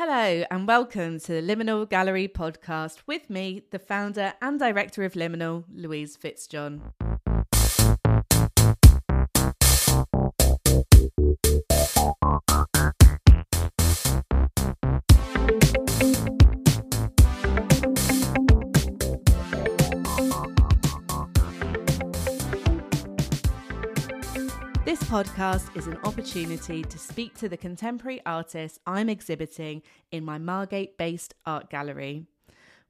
Hello, and welcome to the Liminal Gallery podcast with me, the founder and director of Liminal, Louise Fitzjohn. Podcast is an opportunity to speak to the contemporary artists I'm exhibiting in my Margate based art gallery.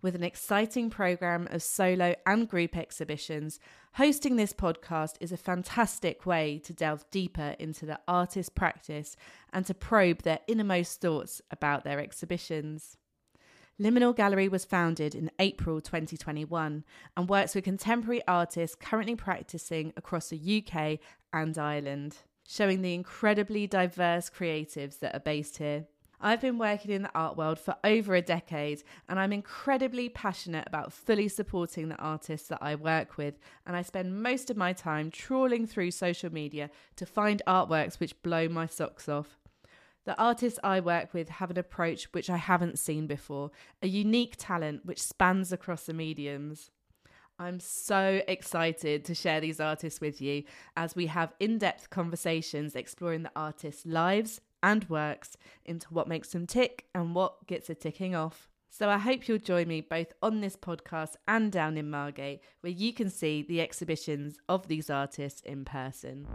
With an exciting programme of solo and group exhibitions, hosting this podcast is a fantastic way to delve deeper into the artist's practice and to probe their innermost thoughts about their exhibitions. Liminal Gallery was founded in April 2021 and works with contemporary artists currently practicing across the UK and Ireland, showing the incredibly diverse creatives that are based here. I've been working in the art world for over a decade and I'm incredibly passionate about fully supporting the artists that I work with. And I spend most of my time trawling through social media to find artworks which blow my socks off. The artists I work with have an approach which I haven't seen before, a unique talent which spans across the mediums. I'm so excited to share these artists with you as we have in depth conversations exploring the artists' lives and works into what makes them tick and what gets a ticking off. So I hope you'll join me both on this podcast and down in Margate, where you can see the exhibitions of these artists in person.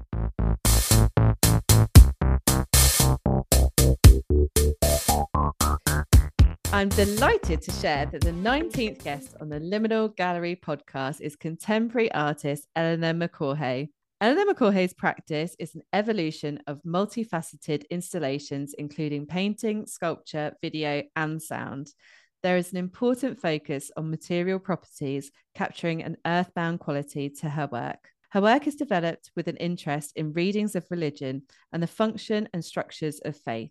I'm delighted to share that the 19th guest on the Liminal Gallery podcast is contemporary artist Eleanor McCaughey. Eleanor McCaughey's practice is an evolution of multifaceted installations, including painting, sculpture, video, and sound. There is an important focus on material properties, capturing an earthbound quality to her work. Her work is developed with an interest in readings of religion and the function and structures of faith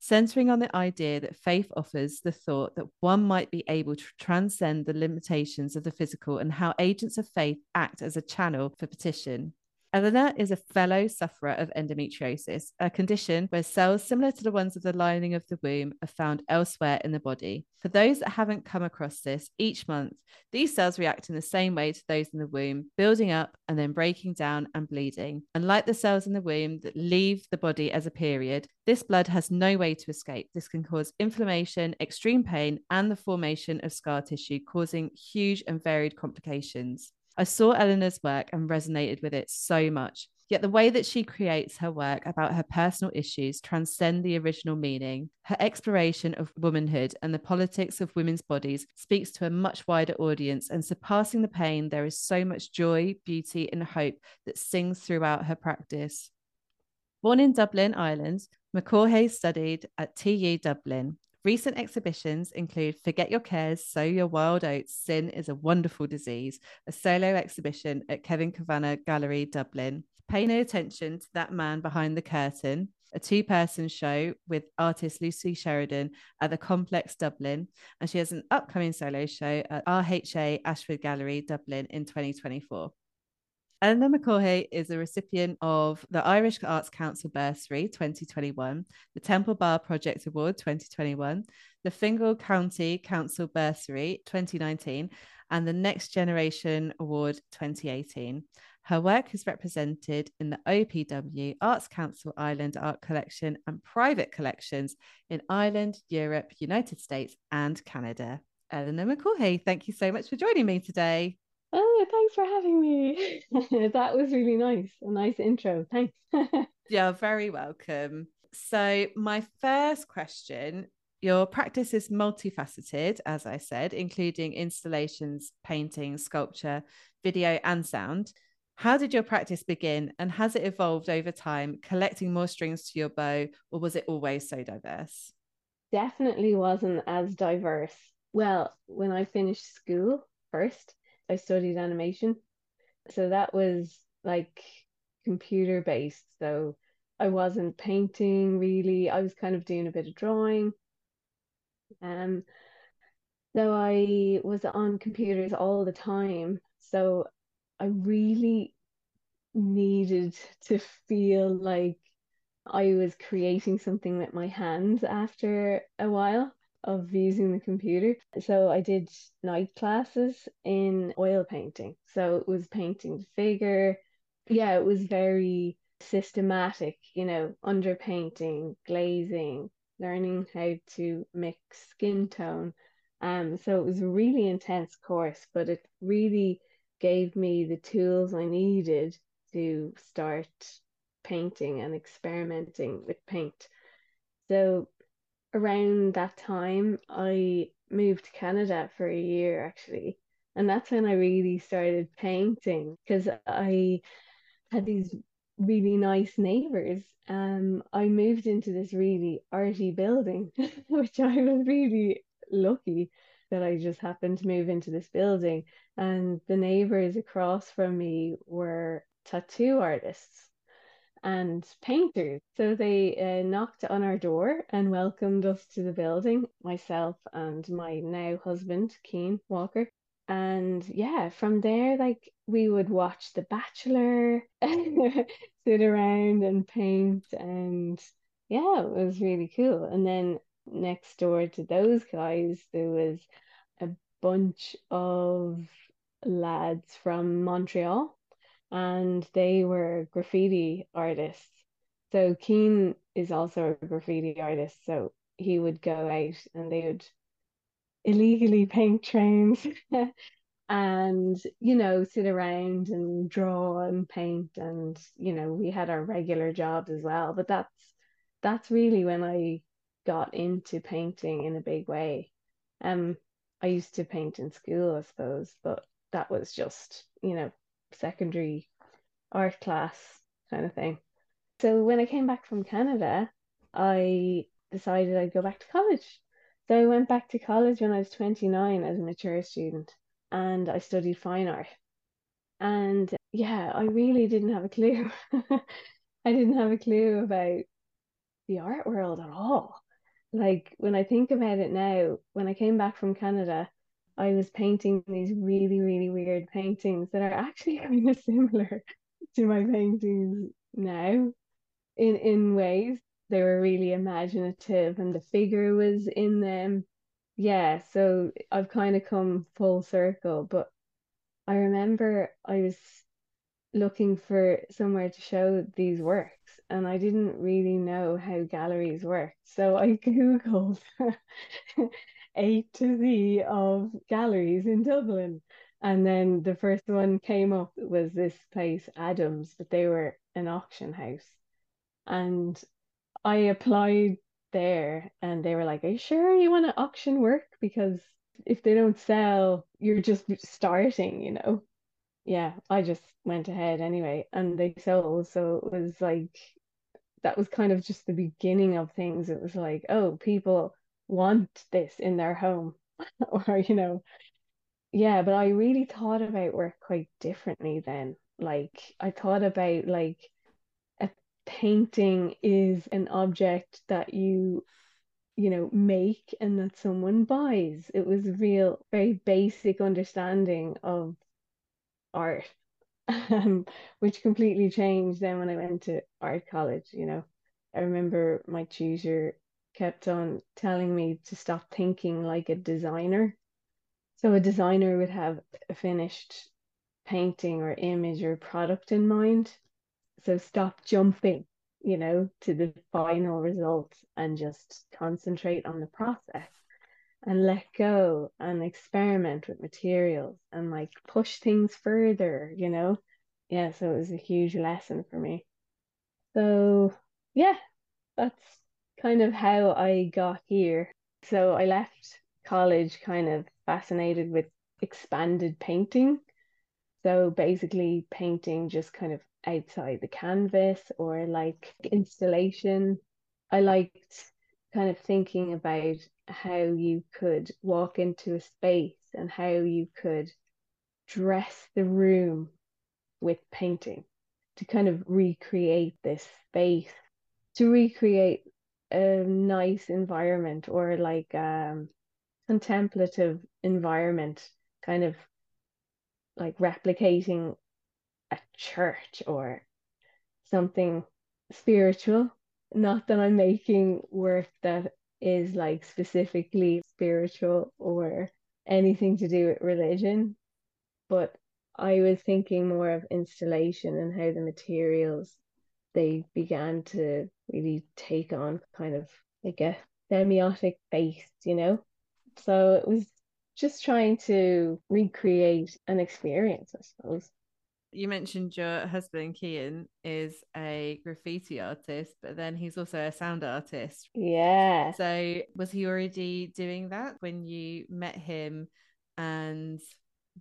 centering on the idea that faith offers the thought that one might be able to transcend the limitations of the physical and how agents of faith act as a channel for petition. Eleanor is a fellow sufferer of endometriosis, a condition where cells similar to the ones of the lining of the womb are found elsewhere in the body. For those that haven't come across this, each month, these cells react in the same way to those in the womb, building up and then breaking down and bleeding. And like the cells in the womb that leave the body as a period, this blood has no way to escape. This can cause inflammation, extreme pain, and the formation of scar tissue, causing huge and varied complications. I saw Eleanor's work and resonated with it so much. Yet the way that she creates her work about her personal issues transcend the original meaning. Her exploration of womanhood and the politics of women's bodies speaks to a much wider audience, and surpassing the pain, there is so much joy, beauty, and hope that sings throughout her practice. Born in Dublin, Ireland, McCaughey studied at TU Dublin. Recent exhibitions include Forget Your Cares, Sow Your Wild Oats, Sin is a Wonderful Disease, a solo exhibition at Kevin Kavanagh Gallery, Dublin. Pay no attention to that man behind the curtain, a two person show with artist Lucy Sheridan at the Complex Dublin. And she has an upcoming solo show at RHA Ashford Gallery, Dublin in 2024. Eleanor McCaughey is a recipient of the Irish Arts Council Bursary 2021, the Temple Bar Project Award 2021, the Fingal County Council Bursary 2019, and the Next Generation Award 2018. Her work is represented in the OPW Arts Council Ireland Art Collection and private collections in Ireland, Europe, United States, and Canada. Eleanor McCaughey, thank you so much for joining me today. Oh, thanks for having me. that was really nice. A nice intro. Thanks. You're very welcome. So, my first question your practice is multifaceted, as I said, including installations, painting, sculpture, video, and sound. How did your practice begin and has it evolved over time, collecting more strings to your bow, or was it always so diverse? Definitely wasn't as diverse. Well, when I finished school first, I studied animation. So that was like computer based. So I wasn't painting really. I was kind of doing a bit of drawing. Um, so I was on computers all the time. So I really needed to feel like I was creating something with my hands after a while of using the computer. So I did night classes in oil painting. So it was painting the figure. Yeah, it was very systematic, you know, underpainting, glazing, learning how to mix skin tone. Um, so it was a really intense course, but it really gave me the tools I needed to start painting and experimenting with paint. So around that time, I moved to Canada for a year actually. And that's when I really started painting because I had these really nice neighbors. Um, I moved into this really arty building, which I was really lucky that I just happened to move into this building. And the neighbors across from me were tattoo artists and painters. So they uh, knocked on our door and welcomed us to the building, myself and my now husband, Kian Walker. And yeah, from there, like we would watch The Bachelor, sit around and paint, and yeah, it was really cool. And then next door to those guys, there was a bunch of lads from Montreal and they were graffiti artists. So Kian is also a graffiti artist, so he would go out and they would illegally paint trains and you know sit around and draw and paint and you know we had our regular jobs as well but that's that's really when I got into painting in a big way um I used to paint in school I suppose but that was just you know secondary art class kind of thing. So when I came back from Canada, I decided I'd go back to college. So I went back to college when I was 29 as a mature student and I studied fine art. And yeah, I really didn't have a clue. I didn't have a clue about the art world at all. Like when I think about it now, when I came back from Canada, I was painting these really, really weird paintings that are actually kind of similar to my paintings now in in ways. They were really imaginative and the figure was in them. Yeah, so I've kind of come full circle, but I remember I was looking for somewhere to show these works and I didn't really know how galleries worked. So I Googled A to Z of galleries in Dublin. And then the first one came up was this place, Adams, but they were an auction house. And I applied there and they were like, Are you sure you want to auction work? Because if they don't sell, you're just starting, you know? Yeah, I just went ahead anyway and they sold. So it was like, that was kind of just the beginning of things. It was like, oh, people want this in their home or you know yeah but I really thought about work quite differently then. Like I thought about like a painting is an object that you you know make and that someone buys. It was real very basic understanding of art um, which completely changed then when I went to art college you know. I remember my tutor kept on telling me to stop thinking like a designer. So a designer would have a finished painting or image or product in mind. So stop jumping, you know, to the final result and just concentrate on the process and let go and experiment with materials and like push things further, you know. Yeah, so it was a huge lesson for me. So yeah, that's kind of how I got here. So I left college kind of fascinated with expanded painting. So basically, painting just kind of outside the canvas or like installation. I liked kind of thinking about how you could walk into a space and how you could dress the room with painting to kind of recreate this space, to recreate a nice environment or like um contemplative environment kind of like replicating a church or something spiritual. Not that I'm making work that is like specifically spiritual or anything to do with religion, but I was thinking more of installation and how the materials they began to really take on kind of like a semiotic base, you know? So it was just trying to recreate an experience, I suppose. You mentioned your husband Kian is a graffiti artist, but then he's also a sound artist. Yeah. So was he already doing that when you met him? And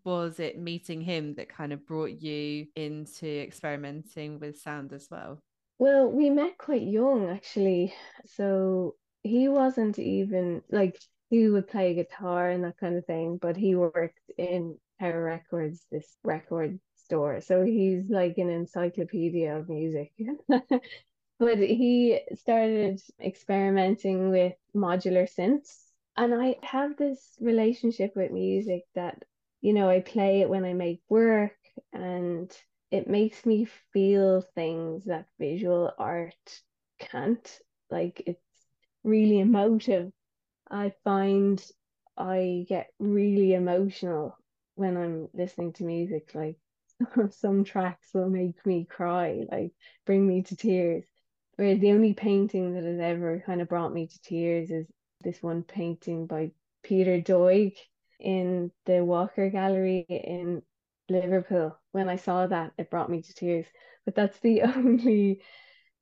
was it meeting him that kind of brought you into experimenting with sound as well? Well, we met quite young actually. So he wasn't even like he would play guitar and that kind of thing, but he worked in Tower Records, this record store. So he's like an encyclopedia of music. but he started experimenting with modular synths. And I have this relationship with music that, you know, I play it when I make work and it makes me feel things that visual art can't. Like it's really emotive. I find I get really emotional when I'm listening to music. Like some tracks will make me cry, like bring me to tears. Where the only painting that has ever kind of brought me to tears is this one painting by Peter Doig in the Walker Gallery in Liverpool. When I saw that, it brought me to tears. But that's the only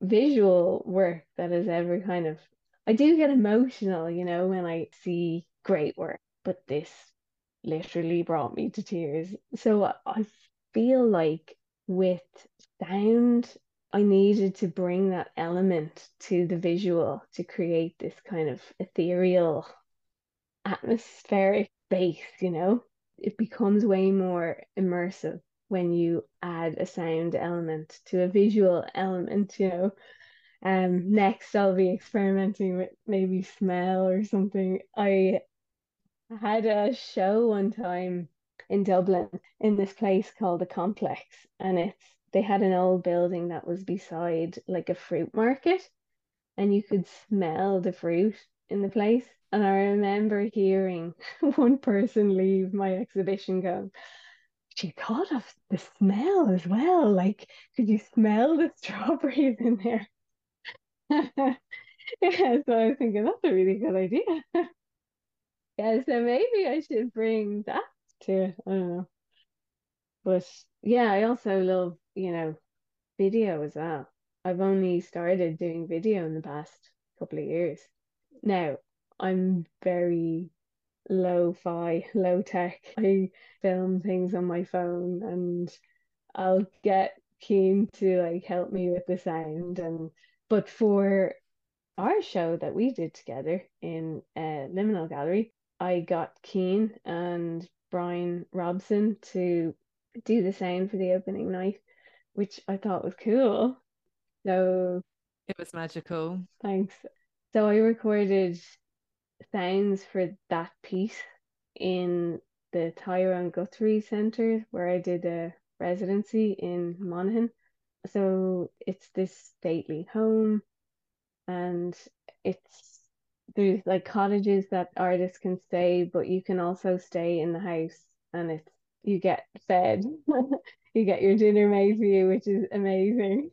visual work that has ever kind of I do get emotional, you know, when I see great work, but this literally brought me to tears. So I feel like with sound, I needed to bring that element to the visual to create this kind of ethereal, atmospheric base, you know? It becomes way more immersive when you add a sound element to a visual element, you know? Um, next, I'll be experimenting with maybe smell or something. I had a show one time in Dublin in this place called the Complex, and it's they had an old building that was beside like a fruit market, and you could smell the fruit in the place. And I remember hearing one person leave my exhibition going, she thought of the smell as well. Like, could you smell the strawberries in there? yeah, so I was thinking that's a really good idea. yeah, so maybe I should bring that to it. I don't know. But yeah, I also love, you know, video as well. I've only started doing video in the past couple of years. Now, I'm very low-fi, low tech. I film things on my phone and I'll get Kian to like help me with the sound and but for our show that we did together in uh, Liminal Gallery, I got Kian and Brian Robson to do the sound for the opening night, which I thought was cool. So it was magical. Thanks. So I recorded sounds for that piece in the Tyrone Guthrie Centre where I did a residency in Monaghan. So it's this stately home and it's there's like cottages that artists can stay but you can also stay in the house and it's you get fed. You get your dinner made for you which is amazing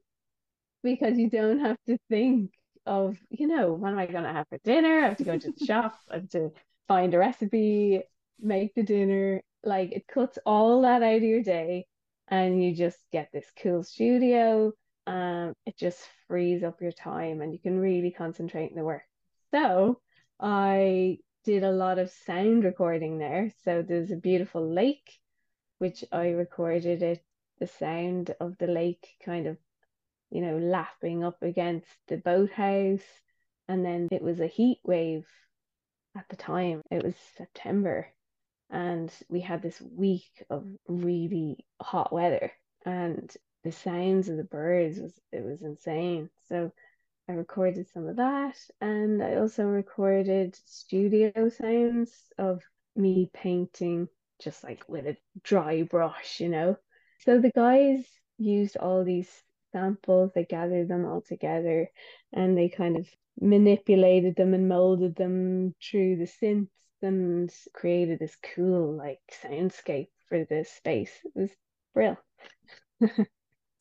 because you don't have to think of you know what am i going to have for dinner i have to go to the shop i have to find a recipe make the dinner like it cuts all that out of your day and you just get this cool studio. Um, it just frees up your time and you can really concentrate in the work. So I did a lot of sound recording there. So there's a beautiful lake, which I recorded it, the sound of the lake kind of, you know, lapping up against the boathouse. And then it was a heat wave at the time. It was September. And we had this week of really hot weather. And the sounds of the birds was it was insane. So i recorded some of that. And i also recorded studio sounds of me painting just like with a dry brush you know? So the guys used all these samples, they gathered them all together and they kind of manipulated them and molded them through the synths and created this cool like soundscape for the space. It was real.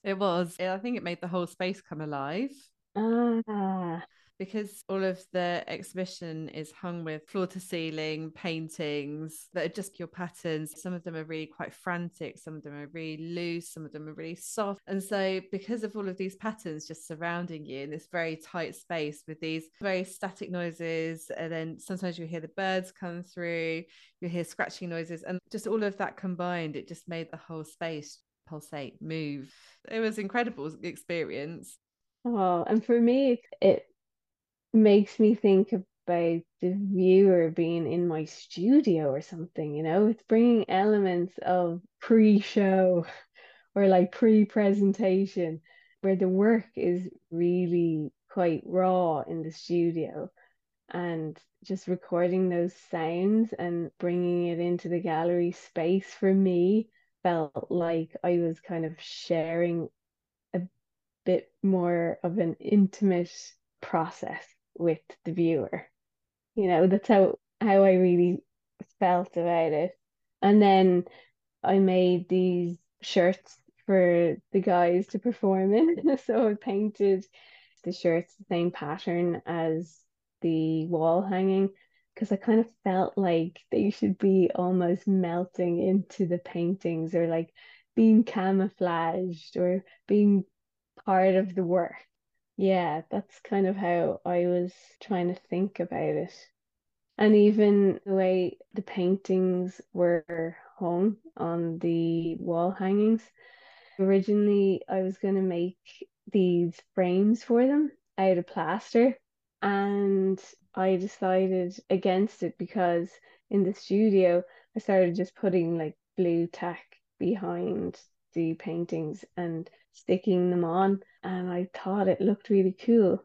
it was. I think it made the whole space come alive. Ah, because all of the exhibition is hung with floor to ceiling paintings that are just your patterns. Some of them are really quite frantic, some of them are really loose, some of them are really soft. And so, because of all of these patterns just surrounding you in this very tight space with these very static noises, and then sometimes you hear the birds come through, you hear scratching noises, and just all of that combined, it just made the whole space pulsate, move. It was incredible experience. Oh, and for me, it makes me think about the viewer being in my studio or something, you know? It's bringing elements of pre-show or like pre-presentation where the work is really quite raw in the studio and just recording those sounds and bringing it into the gallery space for me felt like I was kind of sharing a bit more of an intimate process with the viewer. You know, that's how how I really felt about it. And then I made these shirts for the guys to perform in. so I painted the shirts the same pattern as the wall hanging because I kind of felt like they should be almost melting into the paintings or like being camouflaged or being part of the work. Yeah, that's kind of how I was trying to think about it. And even the way the paintings were hung on the wall hangings. Originally, I was going to make these frames for them out of plaster, and I decided against it because in the studio, I started just putting like blue tack behind the paintings and sticking them on and I thought it looked really cool.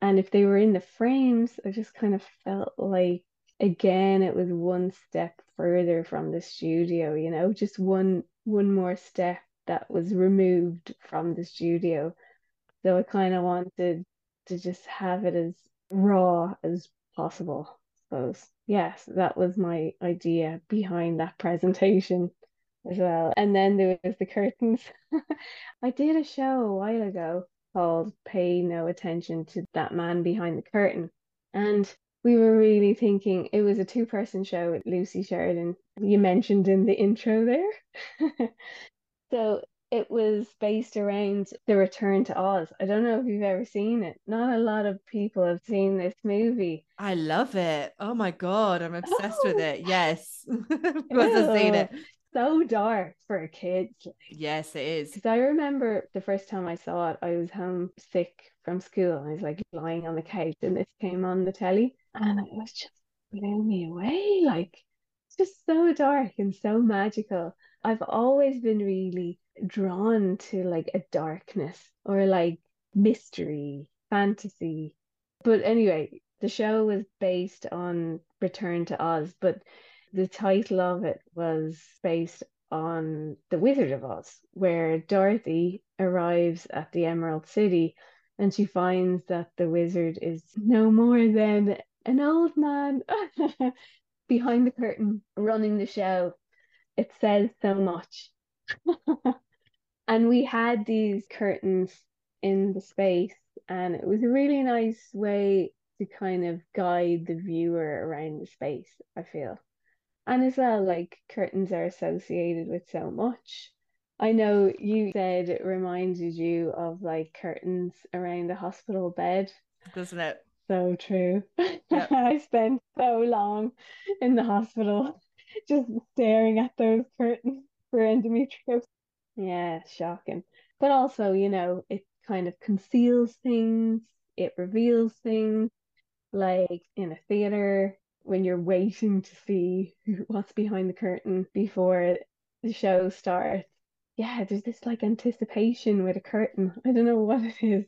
And if they were in the frames, I just kind of felt like again it was one step further from the studio, you know, just one one more step that was removed from the studio. So I kind of wanted to just have it as raw as possible. I suppose. Yes, that was my idea behind that presentation as well. And then there was the curtains. I did a show a while ago called Pay No Attention to That Man Behind the Curtain. And we were really thinking it was a two person show with Lucy Sheridan, you mentioned in the intro there. so it was based around the return to Oz. I don't know if you've ever seen it. Not a lot of people have seen this movie. I love it. Oh my god, I'm obsessed oh. with it. Yes, course I've seen it so dark for a kids. Yes, it is. Because I remember the first time I saw it, I was home sick from school. I was like lying on the couch, and this came on the telly, and it was just blew me away. Like it's just so dark and so magical. I've always been really drawn to like a darkness or like mystery, fantasy. But anyway, the show was based on Return to Oz, but the title of it was based on The Wizard of Oz, where Dorothy arrives at the Emerald City and she finds that the wizard is no more than an old man behind the curtain running the show. It says so much. and we had these curtains in the space, and it was a really nice way to kind of guide the viewer around the space, I feel. And as well, like curtains are associated with so much. I know you said it reminded you of like curtains around the hospital bed. Doesn't it? So true. Yep. I spent so long in the hospital just staring at those curtains for endometriosis. Yeah, shocking. But also, you know, it kind of conceals things, it reveals things. Like in a theater, when you're waiting to see what's behind the curtain before the show starts. Yeah, there's this like anticipation with a curtain. I don't know what it is.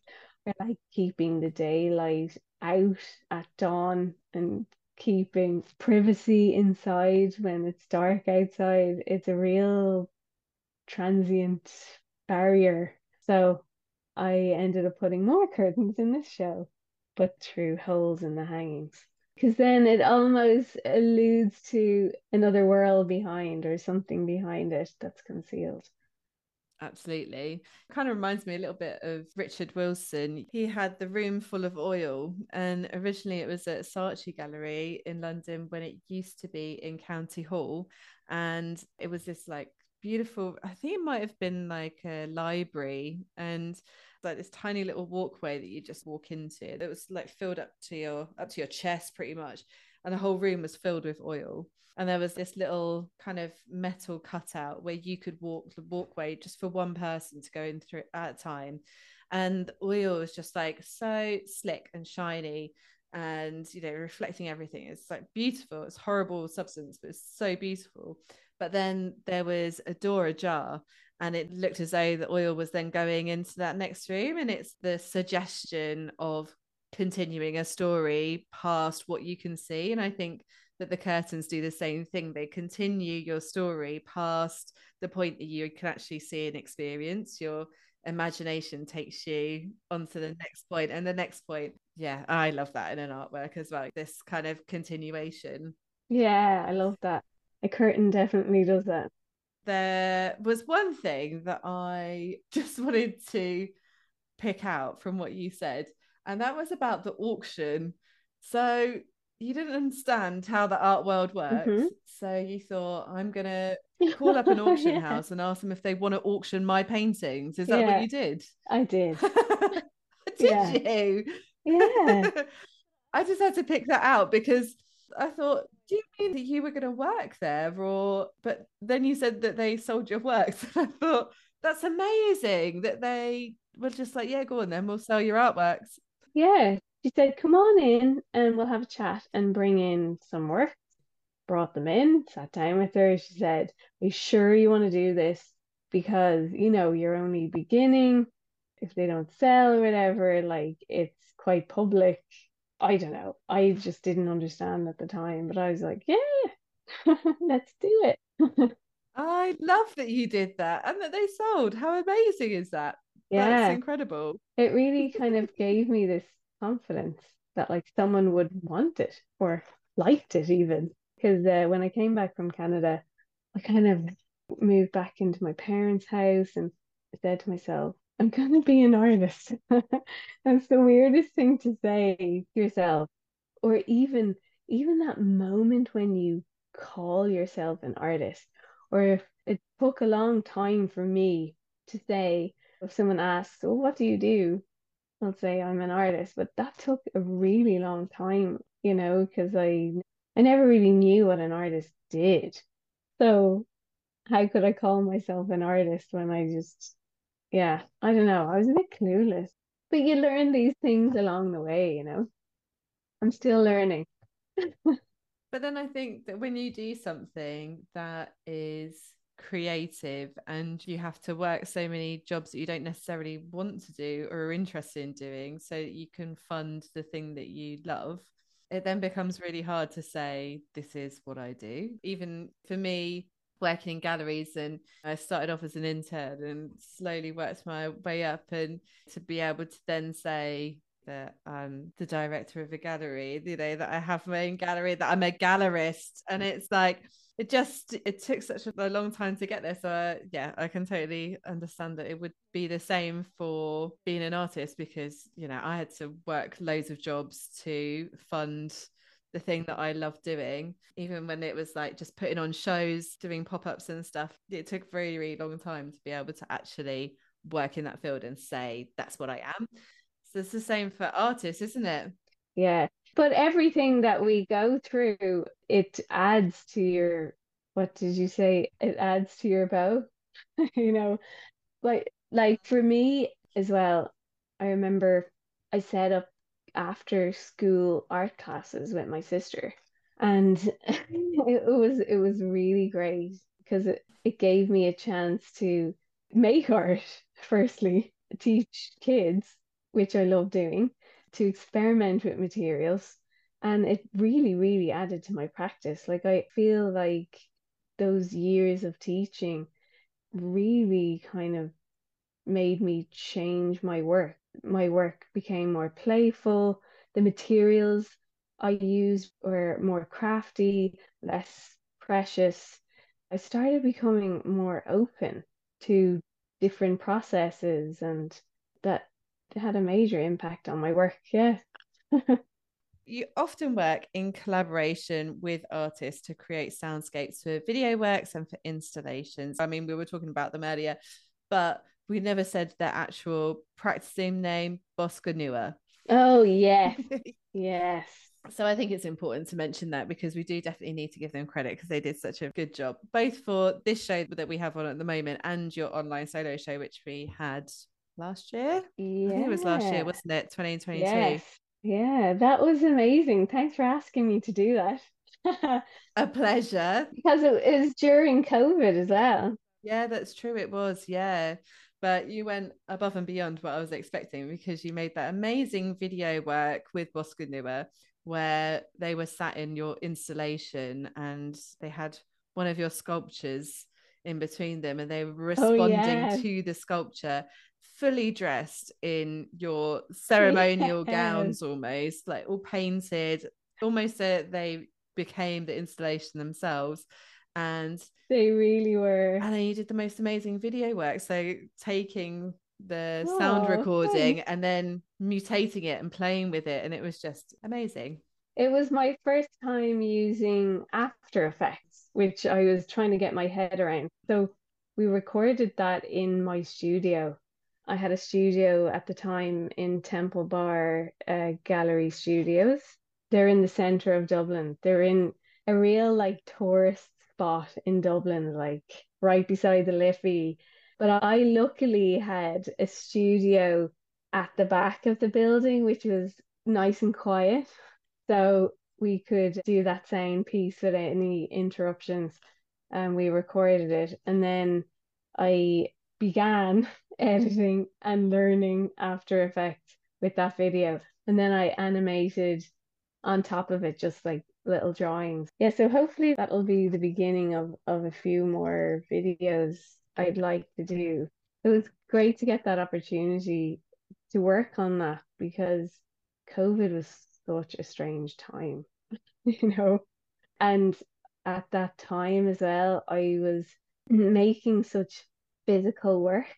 Like keeping the daylight out at dawn and keeping privacy inside when it's dark outside. It's a real transient barrier. So I ended up putting more curtains in this show, but through holes in the hangings. Because then it almost alludes to another world behind or something behind it that's concealed. Absolutely. Kind of reminds me a little bit of Richard Wilson. He had the room full of oil, and originally it was at Saatchi Gallery in London when it used to be in County Hall. And it was this like beautiful, I think it might have been like a library and like this tiny little walkway that you just walk into that was like filled up to your up to your chest pretty much. And the whole room was filled with oil. And there was this little kind of metal cutout where you could walk the walkway just for one person to go in through at a time. And oil was just like so slick and shiny and you know reflecting everything. It's like beautiful. It's horrible substance but it's so beautiful but then there was a door ajar and it looked as though the oil was then going into that next room and it's the suggestion of continuing a story past what you can see and i think that the curtains do the same thing. They continue your story past the point that you can actually see and experience. Your imagination takes you onto the next point and the next point. Yeah, I love that in an artwork as well. This kind of continuation. Yeah, I love that. A curtain definitely does that. There was one thing that I just wanted to pick out from what you said, and that was about the auction. So you didn't understand how the art world works. Mm-hmm. So you thought, I'm going to call up an auction yeah. house and ask them if they want to auction my paintings. Is that yeah, what you did? I did. did yeah. you? Yeah. I just had to pick that out because I thought, do you mean that you were going to work there? Or, but then you said that they sold your works. And I thought, that's amazing that they were just like, yeah, go on then, we'll sell your artworks. Yeah, she said, Come on in and we'll have a chat and bring in some work. Brought them in, sat down with her. She said, Are you sure you want to do this? Because, you know, you're only beginning. If they don't sell or whatever, like it's quite public. I don't know. I just didn't understand at the time, but I was like, Yeah, let's do it. I love that you did that and that they sold. How amazing is that? Yeah. That's incredible. It really kind of gave me this confidence that like someone would want it or liked it even because uh, when I came back from Canada I kind of moved back into my parents' house and said to myself I'm gonna be an artist. That's the weirdest thing to say to yourself. Or even even that moment when you call yourself an artist. Or if it took a long time for me to say if someone asks well what do you do? I'll say I'm an artist, but that took a really long time, you know, because I I never really knew what an artist did. So how could I call myself an artist when I just yeah, I don't know. I was a bit clueless. But you learn these things along the way, you know. I'm still learning. but then I think that when you do something that is creative and you have to work so many jobs that you don't necessarily want to do or are interested in doing so that you can fund the thing that you love it then becomes really hard to say this is what i do even for me working in galleries and i started off as an intern and slowly worked my way up and to be able to then say that I'm the director of a gallery, you know, that I have my own gallery, that I'm a gallerist. And it's like it just it took such a long time to get there so uh, yeah i can totally understand that it would be the same for being an artist because you know i had to work loads of jobs to fund the thing that i love doing even when it was like just putting on shows doing pop-ups and stuff it took a very really long time to be able to actually work in that field and say that's what i am so it's the same for artists isn't it yeah but everything that we go through, it adds to your, what did you say? It adds to your bow. you know, like like for me as well, I remember I set up after school art classes with my sister. And it was it was really great because it, it gave me a chance to make art firstly, teach kids, which I love doing, to experiment with materials and it really really added to my practice like i feel like those years of teaching really kind of made me change my work. My work became more playful. The materials I used were more crafty, less precious. I started becoming more open to different processes, and that had a major impact on my work. Yeah. you often work in collaboration with artists to create soundscapes for video works and for installations. I mean, we were talking about them earlier, but we never said their actual practicing name, Bosca Nua. Oh, yes. yes. So I think it's important to mention that because we do definitely need to give them credit because they did such a good job, both for this show that we have on at the moment and your online solo show, which we had last year. Yeah. I think it was last year, wasn't it? 2022. Yes. Yeah, that was amazing. Thanks for asking me to do that. a pleasure. Because it was during COVID as well. Yeah, that's true. It was. Yeah. But you went above and beyond what I was expecting because you made that amazing video work with Bosca Nua where they were sat in your installation and they had one of your sculptures in between them and they were responding oh, yeah. to the sculpture fully dressed in your ceremonial gowns almost like all painted almost uh, they became the installation themselves and they really were and then you did the most amazing video work so taking the oh, sound recording thanks. and then mutating it and playing with it and it was just amazing it was my first time using after effects which i was trying to get my head around so we recorded that in my studio I had a studio at the time in Temple Bar uh, Gallery Studios. They're in the center of Dublin. They're in a real like tourist spot in Dublin, like right beside the Liffey. But I luckily had a studio at the back of the building, which was nice and quiet. So we could do that sound piece without any interruptions. And we recorded it. And then I began editing and learning After Effects with that video. And then I animated on top of it just like little drawings. Yeah, so hopefully that'll be the beginning of, of a few more videos I'd like to do. It was great to get that opportunity to work on that because COVID was such a strange time, you know. And at that time as well, I was making such physical work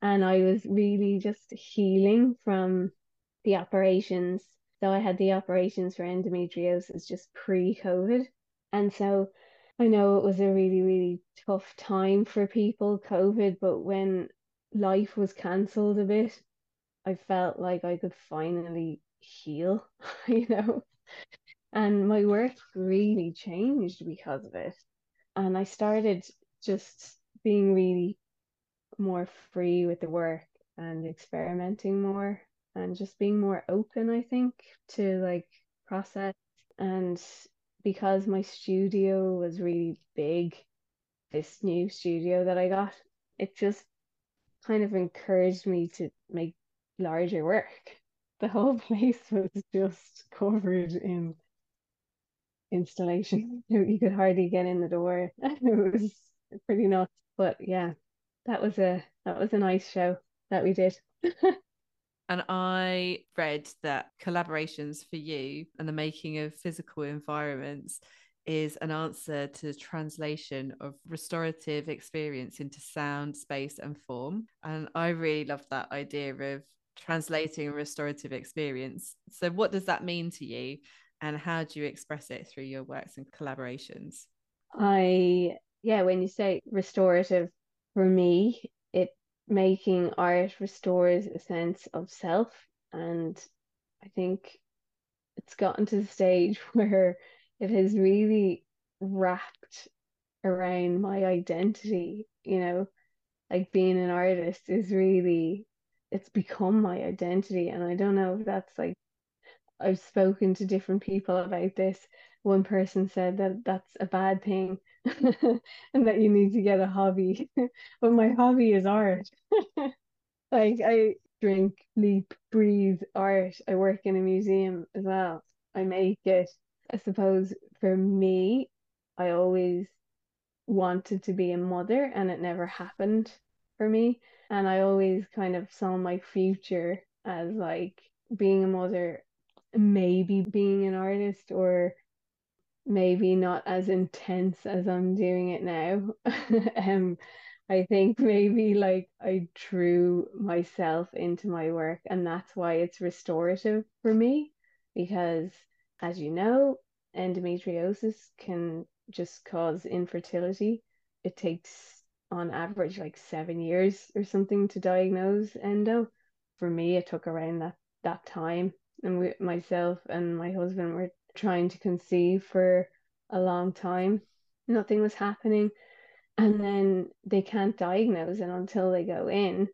and I was really just healing from the operations. So I had the operations for endometriosis just pre COVID. And so I know it was a really, really tough time for people, COVID, but when life was cancelled a bit, I felt like I could finally heal, you know. And my work really changed because of it. And I started just being really more free with the work and experimenting more and just being more open, I think, to like process. And because my studio was really big, this new studio that I got, it just kind of encouraged me to make larger work. The whole place was just covered in installation. You could hardly get in the door. It was pretty nuts. But yeah, that was a that was a nice show that we did. And I read that collaborations for you and the making of physical environments is an answer to the translation of restorative experience into sound, space, and form. And I really love that idea of translating restorative experience. So, what does that mean to you? And how do you express it through your works and collaborations? I, yeah, when you say restorative, for me, it making art restores a sense of self. And I think it's gotten to the stage where it has really wrapped around my identity, you know, like being an artist is really it's become my identity and I don't know if that's like I've spoken to different people about this. One person said that that's a bad thing and that you need to get a hobby. but my hobby is art. like I drink, sleep, breathe art. I work in a museum as well. I make it. I suppose for me, I always wanted to be a mother and it never happened for me. And I always kind of saw my future as like being a mother, maybe being an artist, or maybe not as intense as I'm doing it now. um, I think maybe like I drew myself into my work, and that's why it's restorative for me. Because, as you know, endometriosis can just cause infertility. It takes, on average, like seven years or something to diagnose endo. For me, it took around that, that time. And we, myself and my husband were trying to conceive for a long time. Nothing was happening and then they can't diagnose it until they go in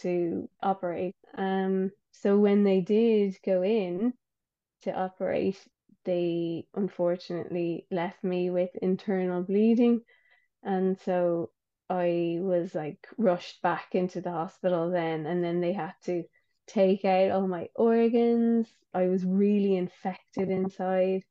to operate. Um, so when they did go in to operate, they unfortunately left me with internal bleeding, and so I was like rushed back into the hospital then, and then they had to take out all my organs. I was really infected inside.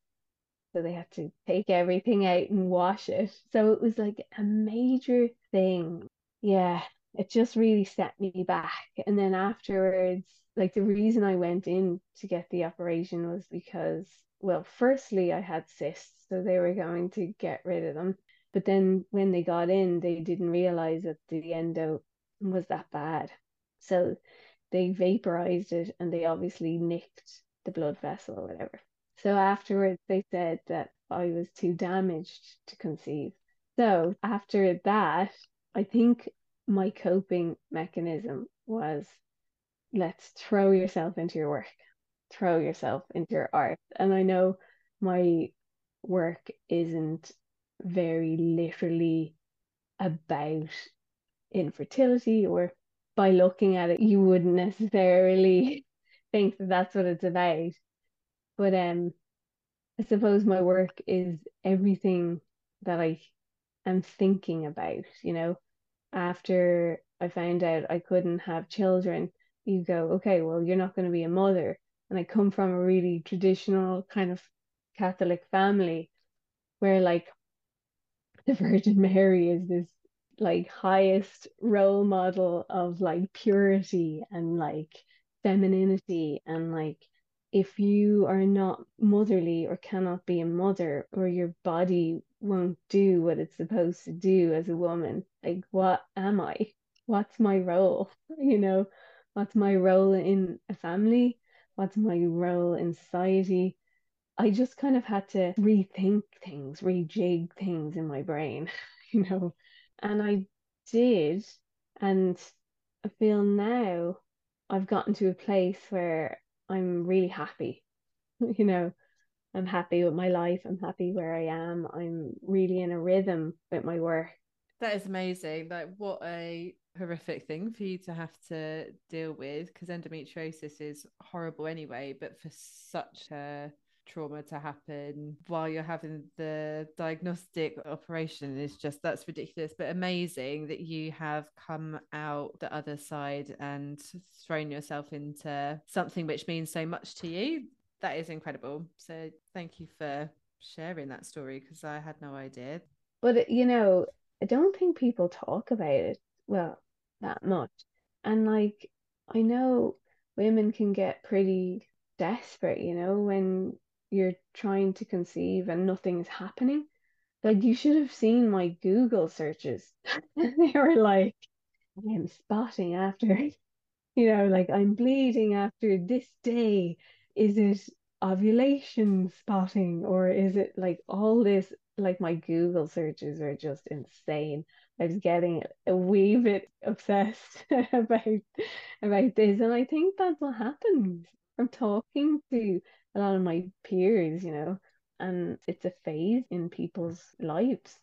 So they had to take everything out and wash it. So it was like a major thing. Yeah, it just really set me back. And then afterwards, like the reason I went in to get the operation was because, well, firstly, I had cysts, so they were going to get rid of them. But then when they got in, they didn't realize that the endo was that bad. So they vaporized it and they obviously nicked the blood vessel or whatever. So afterwards, they said that I was too damaged to conceive. So after that, I think my coping mechanism was let's throw yourself into your work, throw yourself into your art. And I know my work isn't very literally about infertility, or by looking at it, you wouldn't necessarily think that that's what it's about. But um, I suppose my work is everything that I am thinking about, you know. After I found out I couldn't have children, you go, okay, well, you're not going to be a mother. And I come from a really traditional kind of Catholic family where like the Virgin Mary is this like highest role model of like purity and like femininity and like if you are not motherly or cannot be a mother or your body won't do what it's supposed to do as a woman like what am i? What's my role? You know what's my role in a family? What's my role in society? I just kind of had to rethink things rejig things in my brain you know and i did and i feel now i've gotten to a place where I'm really happy. you know, I'm happy with my life. I'm happy where I am. I'm really in a rhythm with my work. That is amazing. Like, what a horrific thing for you to have to deal with because endometriosis is horrible anyway, but for such a trauma to happen while you're having the diagnostic operation is just that's ridiculous but amazing that you have come out the other side and thrown yourself into something which means so much to you. That is incredible. So thank you for sharing that story because i had no idea. But you know i don't think people talk about it well that much. And like i know women can get pretty desperate you know when you're trying to conceive and nothing's happening. Like you should have seen my Google searches. they were like, I am spotting after, you know, like I'm bleeding after this day. Is it ovulation spotting or is it like all this? Like my Google searches are just insane. I was getting a wee bit obsessed about about this, and I think that's what happens from talking to a lot of my peers, you know, and it's a phase in people's lives.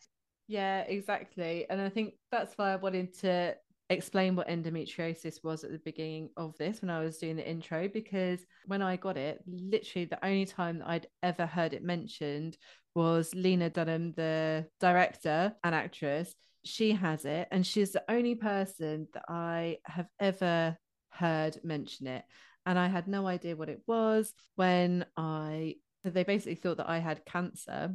Yeah, exactly. And I think that's why I wanted to explain what endometriosis was at the beginning of this when I was doing the intro, because when I got it, literally the only time that I'd ever heard it mentioned was Lena Dunham, the director and actress. She has it, and she's the only person that I have ever heard mention it and I had no idea what it was when I they basically thought that I had cancer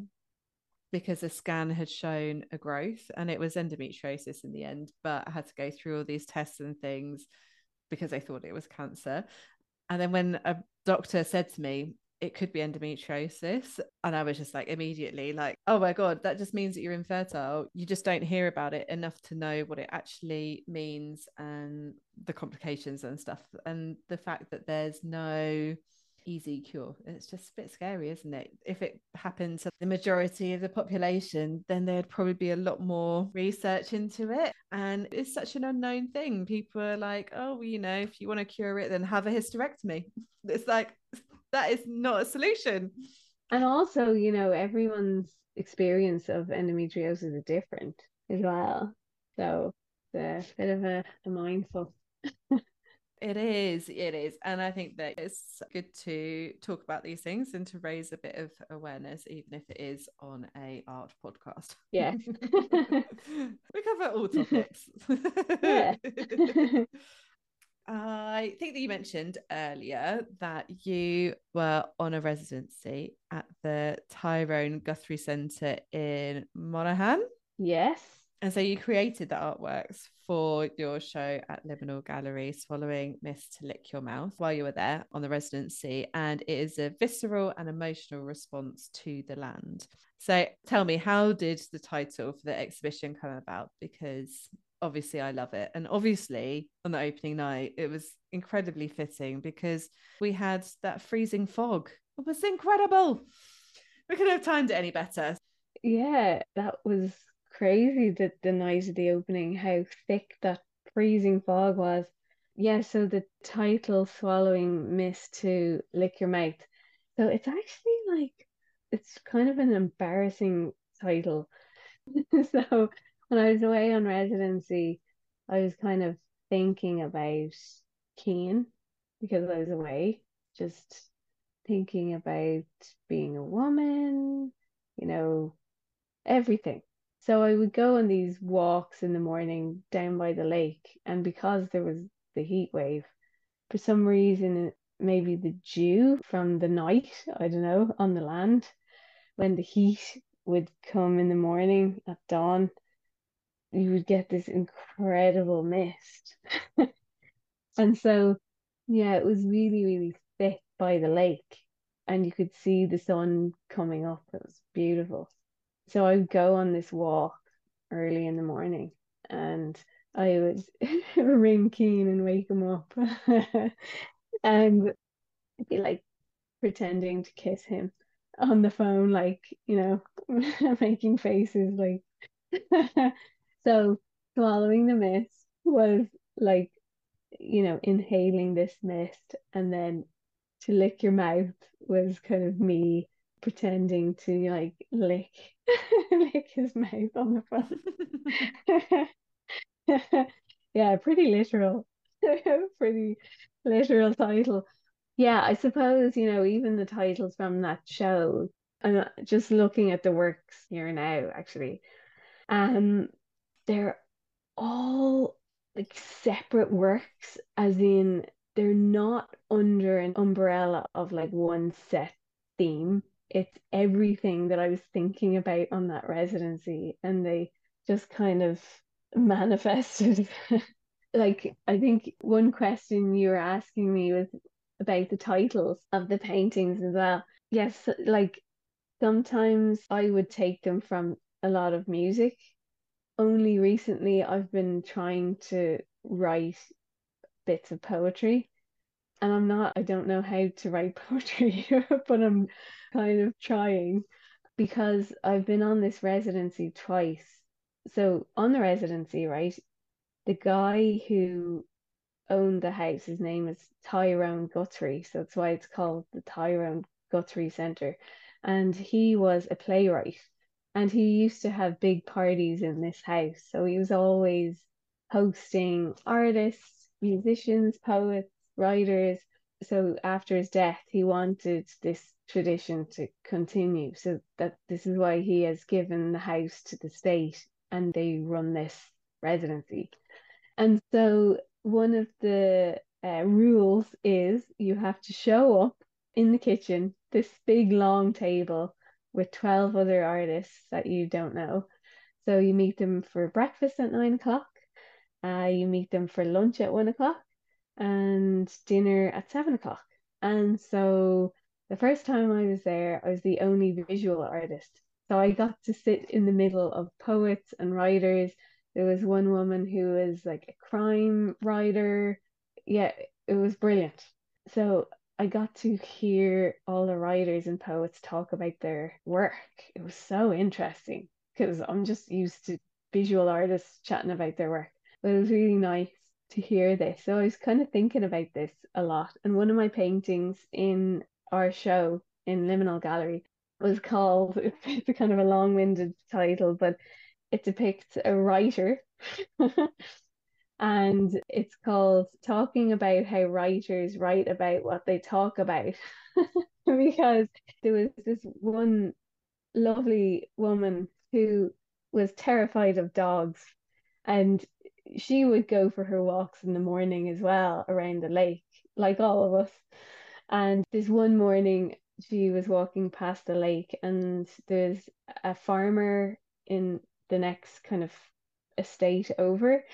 because a scan had shown a growth and it was endometriosis in the end, but I had to go through all these tests and things because they thought it was cancer. And then when a doctor said to me, it could be endometriosis. And I was just like, immediately, like, oh my God, that just means that you're infertile. You just don't hear about it enough to know what it actually means and the complications and stuff. And the fact that there's no easy cure. It's just a bit scary, isn't it? If it happened to the majority of the population, then there'd probably be a lot more research into it. And it's such an unknown thing. People are like, oh, well, you know, if you want to cure it, then have a hysterectomy. It's like, that is not a solution. And also, you know, everyone's experience of endometriosis is different as well. So it's a bit of a, a mindful. It is, it is. And I think that it's good to talk about these things and to raise a bit of awareness, even if it is on a art podcast. Yeah. we cover all topics. yeah. I think that you mentioned earlier that you were on a residency at the Tyrone Guthrie Centre in Monaghan. Yes. And so you created the artworks for your show at Liminal Gallery, Swallowing Mist to Lick Your Mouth, while you were there on the residency. And it is a visceral and emotional response to the land. So tell me, how did the title for the exhibition come about? Because obviously I love it. And obviously on the opening night, it was incredibly fitting because we had that freezing fog. It was incredible. We couldn't have timed it any better. Yeah, that was crazy that the night of the opening, how thick that freezing fog was. Yeah, so the title Swallowing Mist to Lick Your Mouth. So it's actually like it's kind of an embarrassing title. so when I was away on residency, I was kind of thinking about Kian because I was away, just thinking about being a woman, you know, everything. So I would go on these walks in the morning down by the lake, and because there was the heat wave, for some reason, maybe the dew from the night, I don't know, on the land, when the heat would come in the morning at dawn, you would get this incredible mist. and so, yeah, it was really, really thick by the lake, and you could see the sun coming up. It was beautiful. So I would go on this walk early in the morning and I would ring Kian and wake him up and I'd be like pretending to kiss him on the phone, like, you know, making faces like so swallowing the mist was like, you know, inhaling this mist and then to lick your mouth was kind of me pretending to like lick lick his mouth on the front. yeah, pretty literal. pretty literal title. Yeah, I suppose, you know, even the titles from that show, I'm just looking at the works here now, actually. Um, they're all like separate works, as in they're not under an umbrella of like one set theme it's everything that I was thinking about on that residency, and they just kind of manifested. like, I think one question you were asking me was about the titles of the paintings as well. Yes, like sometimes I would take them from a lot of music. Only recently I've been trying to write bits of poetry and I'm not, I don't know how to write poetry, but I'm kind of trying because I've been on this residency twice. So, on the residency, right, the guy who owned the house, his name is Tyrone Guthrie. So, that's why it's called the Tyrone Guthrie Centre. And he was a playwright and he used to have big parties in this house. So, he was always hosting artists, musicians, poets writers. So after his death, he wanted this tradition to continue. So that this is why he has given the house to the state and they run this residency. And so one of the uh, rules is you have to show up in the kitchen, this big long table with 12 other artists that you don't know. So you meet them for breakfast at nine o'clock, uh, you meet them for lunch at one o'clock, and dinner at seven o'clock. And so the first time I was there, I was the only visual artist. So I got to sit in the middle of poets and writers. There was one woman who was like a crime writer. Yeah, it was brilliant. So I got to hear all the writers and poets talk about their work. It was so interesting because I'm just used to visual artists chatting about their work. But it was really nice to hear this. So I was kind of thinking about this a lot. And one of my paintings in our show in Liminal Gallery was called, it's a kind of a long winded title, but it depicts a writer. and it's called Talking About How Writers Write About What They Talk About. because there was this one lovely woman who was terrified of dogs and she would go for her walks in the morning as well around the lake, like all of us. And this one morning, she was walking past the lake, and there's a farmer in the next kind of estate over,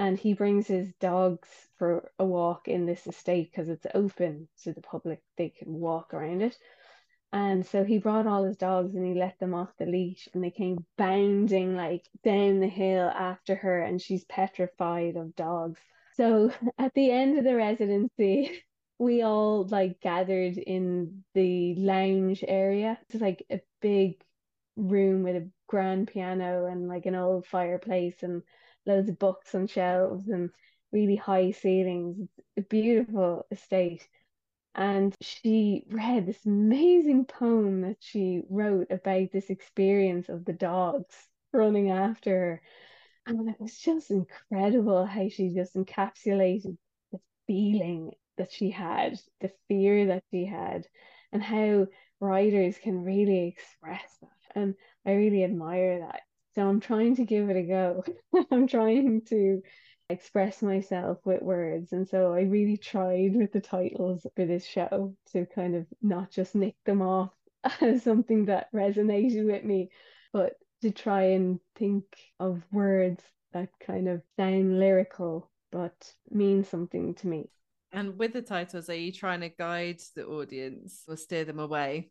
and he brings his dogs for a walk in this estate because it's open to the public, they can walk around it. And so he brought all his dogs and he let them off the leash and they came bounding like down the hill after her and she's petrified of dogs. So at the end of the residency, we all like gathered in the lounge area. It's like a big room with a grand piano and like an old fireplace and loads of books on shelves and really high ceilings. A beautiful estate and she read this amazing poem that she wrote about this experience of the dogs running after her. And it was just incredible how she just encapsulated the feeling that she had, the fear that she had, and how writers can really express that. And I really admire that. So I'm trying to give it a go. I'm trying to express myself with words. And so I really tried with the titles for this show to kind of not just nick them off as something that resonated with me, but to try and think of words that kind of sound lyrical but mean something to me. And with the titles, are you trying to guide the audience or steer them away?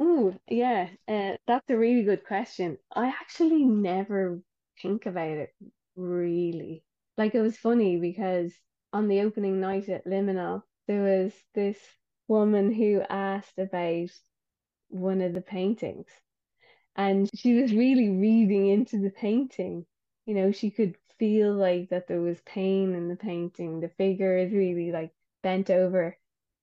Oh, yeah, uh, that's a really good question. I actually never think about it really like it was funny because on the opening night at Liminal, there was this woman who asked about one of the paintings. And she was really reading into the painting. You know, she could feel like that there was pain in the painting. The figure is really like bent over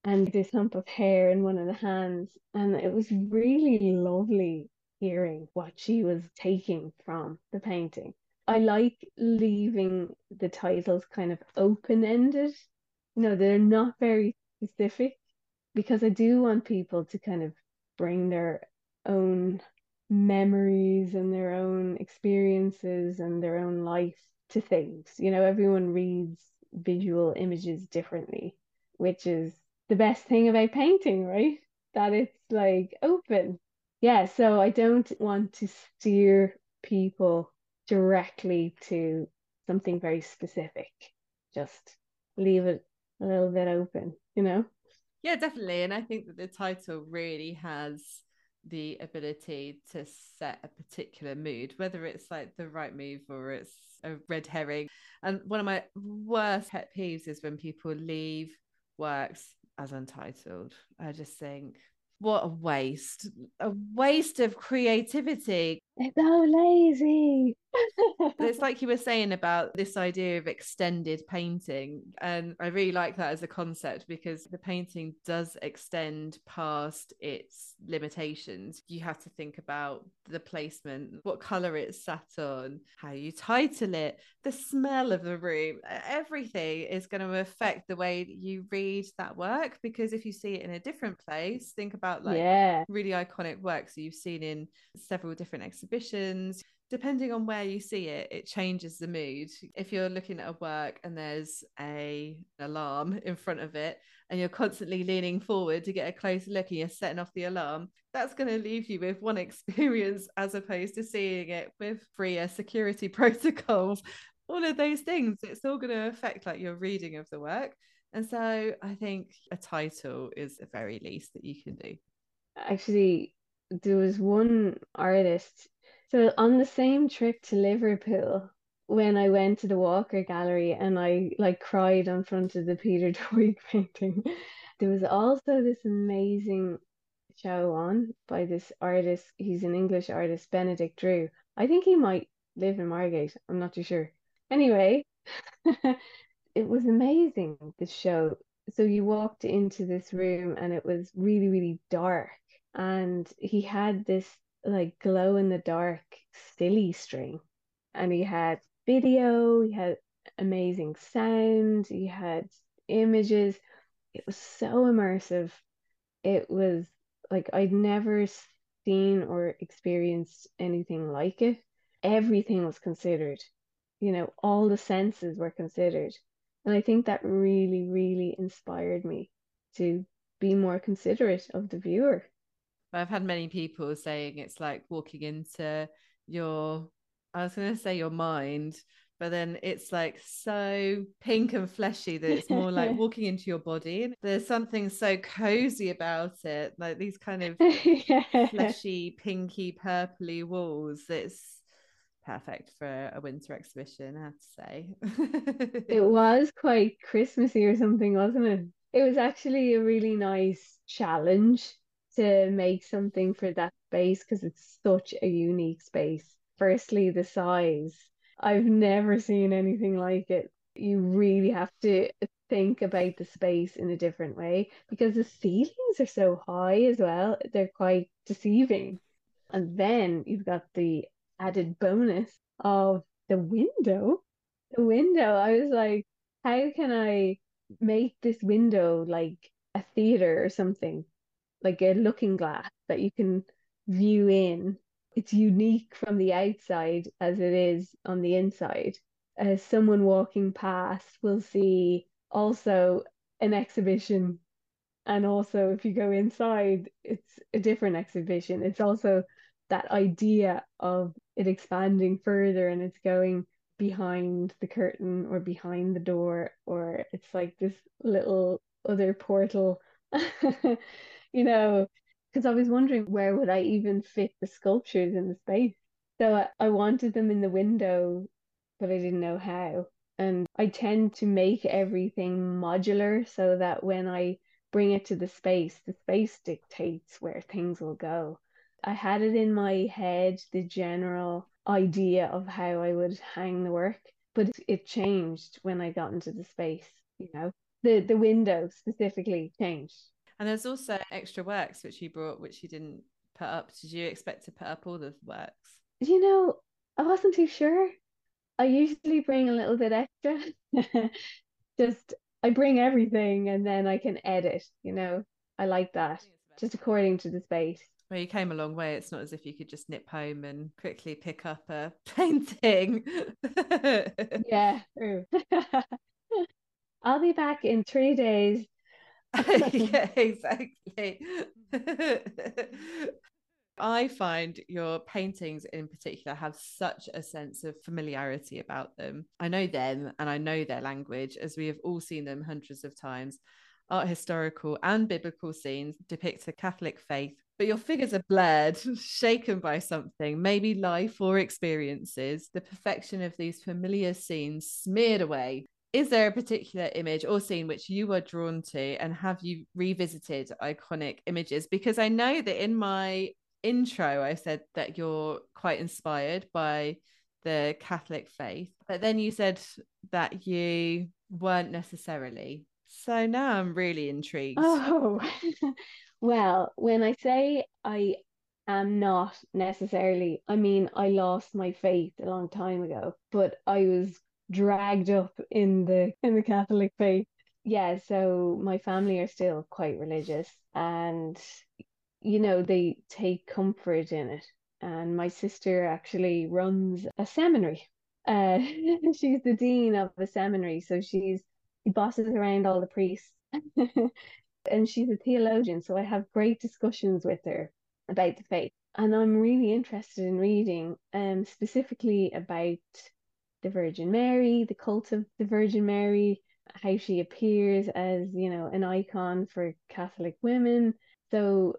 and this hump of hair in one of the hands. And it was really lovely hearing what she was taking from the painting. I like leaving the titles kind of open ended. You know, they're not very specific because I do want people to kind of bring their own memories and their own experiences and their own life to things. You know, everyone reads visual images differently, which is the best thing about painting, right? That it's like open. Yeah, so I don't want to steer people directly to something very specific. Just leave it a little bit open, you know? Yeah, definitely. And I think that the title really has the ability to set a particular mood, whether it's like the right move or it's a red herring. And one of my worst pet peeves is when people leave works as untitled. I just think, what a waste, a waste of creativity. It's so lazy. it's like you were saying about this idea of extended painting. And I really like that as a concept because the painting does extend past its limitations. You have to think about the placement, what color it's sat on, how you title it, the smell of the room. Everything is going to affect the way you read that work. Because if you see it in a different place, think about like yeah. really iconic works that you've seen in several different exhibitions depending on where you see it, it changes the mood. If you're looking at a work and there's a alarm in front of it and you're constantly leaning forward to get a closer look and you're setting off the alarm, that's going to leave you with one experience as opposed to seeing it with freer security protocols. All of those things, it's all going to affect like your reading of the work. And so I think a title is the very least that you can do. Actually, there was one artist so on the same trip to Liverpool, when I went to the Walker Gallery and I like cried in front of the Peter Doig painting, there was also this amazing show on by this artist. He's an English artist, Benedict Drew. I think he might live in Margate. I'm not too sure. Anyway, it was amazing, this show. So you walked into this room and it was really, really dark. And he had this like glow in the dark silly string. And he had video he had amazing sound he had images. It was so immersive. It was like i'd never seen or experienced anything like it. Everything was considered you know all the senses were considered. And i think that really really inspired me to be more considerate of the viewer I've had many people saying it's like walking into your, I was going to say your mind, but then it's like so pink and fleshy that it's more like walking into your body. And there's something so cozy about it, like these kind of yeah. fleshy, pinky, purpley walls. It's perfect for a winter exhibition, I have to say. it was quite Christmassy or something, wasn't it? It was actually a really nice challenge to make something for that space because it's such a unique space. Firstly, the size. I've never seen anything like it. You really have to think about the space in a different way because the ceilings are so high as well. They're quite deceiving. And then you've got the added bonus of the window. The window, I was like, how can I make this window like a theater or something? Like a looking glass that you can view in. It's unique from the outside as it is on the inside. As someone walking past will see also an exhibition. And also, if you go inside, it's a different exhibition. It's also that idea of it expanding further and it's going behind the curtain or behind the door, or it's like this little other portal. you know, because I was wondering where would I even fit the sculptures in the space. So I, I wanted them in the window, but I didn't know how. And I tend to make everything modular so that when I bring it to the space, the space dictates where things will go. I had it in my head, the general idea of how I would hang the work, but it changed when I got into the space, you know. The the window specifically changed. And there's also extra works which you brought, which you didn't put up. Did you expect to put up all the works? You know, I wasn't too sure. I usually bring a little bit extra. Just I bring everything and then I can edit, you know. I like that. Just according to the space. Well, you came a long way. It's not as if you could just nip home and quickly pick up a painting. yeah. I'll be back in three days yeah, exactly. I find your paintings in particular have such a sense of familiarity about them. I know them and I know their language, as we have all seen them hundreds of times. Art historical and biblical scenes depict the Catholic faith, but your figures are blurred, shaken by something, maybe life or experiences. The perfection of these familiar scenes smeared away is there a particular image or scene which you were drawn to and have you revisited iconic images? Because i know that in my intro i said that you're quite inspired by the catholic faith but then you said that you weren't necessarily. So now i'm really intrigued. Oh well when i say i am not necessarily i mean i lost my faith a long time ago but i was dragged up in the in the Catholic faith. Yeah, so my family are still quite religious and you know they take comfort in it. and my sister actually runs a seminary. Uh, she's the dean of the seminary, so she's she bosses around all the priests, and she's a theologian. So I have great discussions with her about the faith, and I'm really interested in reading, um, specifically about the Virgin Mary, the cult of the Virgin Mary, how she appears as you know an icon for Catholic women. So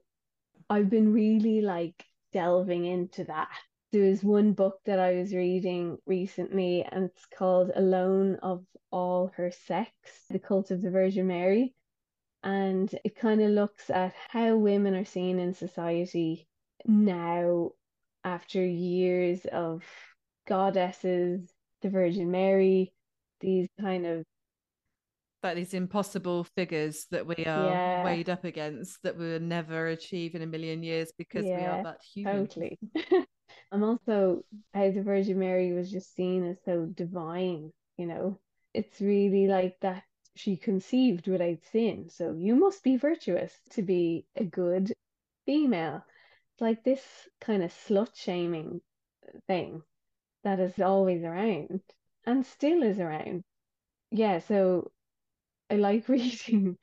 I've been really like delving into that. There was one book that I was reading recently, and it's called Alone of All Her Sex The Cult of the Virgin Mary. And it kind of looks at how women are seen in society now after years of goddesses, the Virgin Mary, these kind of like these impossible figures that we are Yeah. weighed up against that we'll never achieve in a million years because we are that human. Totally. I'm also how the Virgin Mary was just seen as so divine, you know. It's really like that she conceived without sin. So you must be virtuous to be a good female. It's like this kind of slut shaming thing that is always around and still is around. Yeah, so I like reading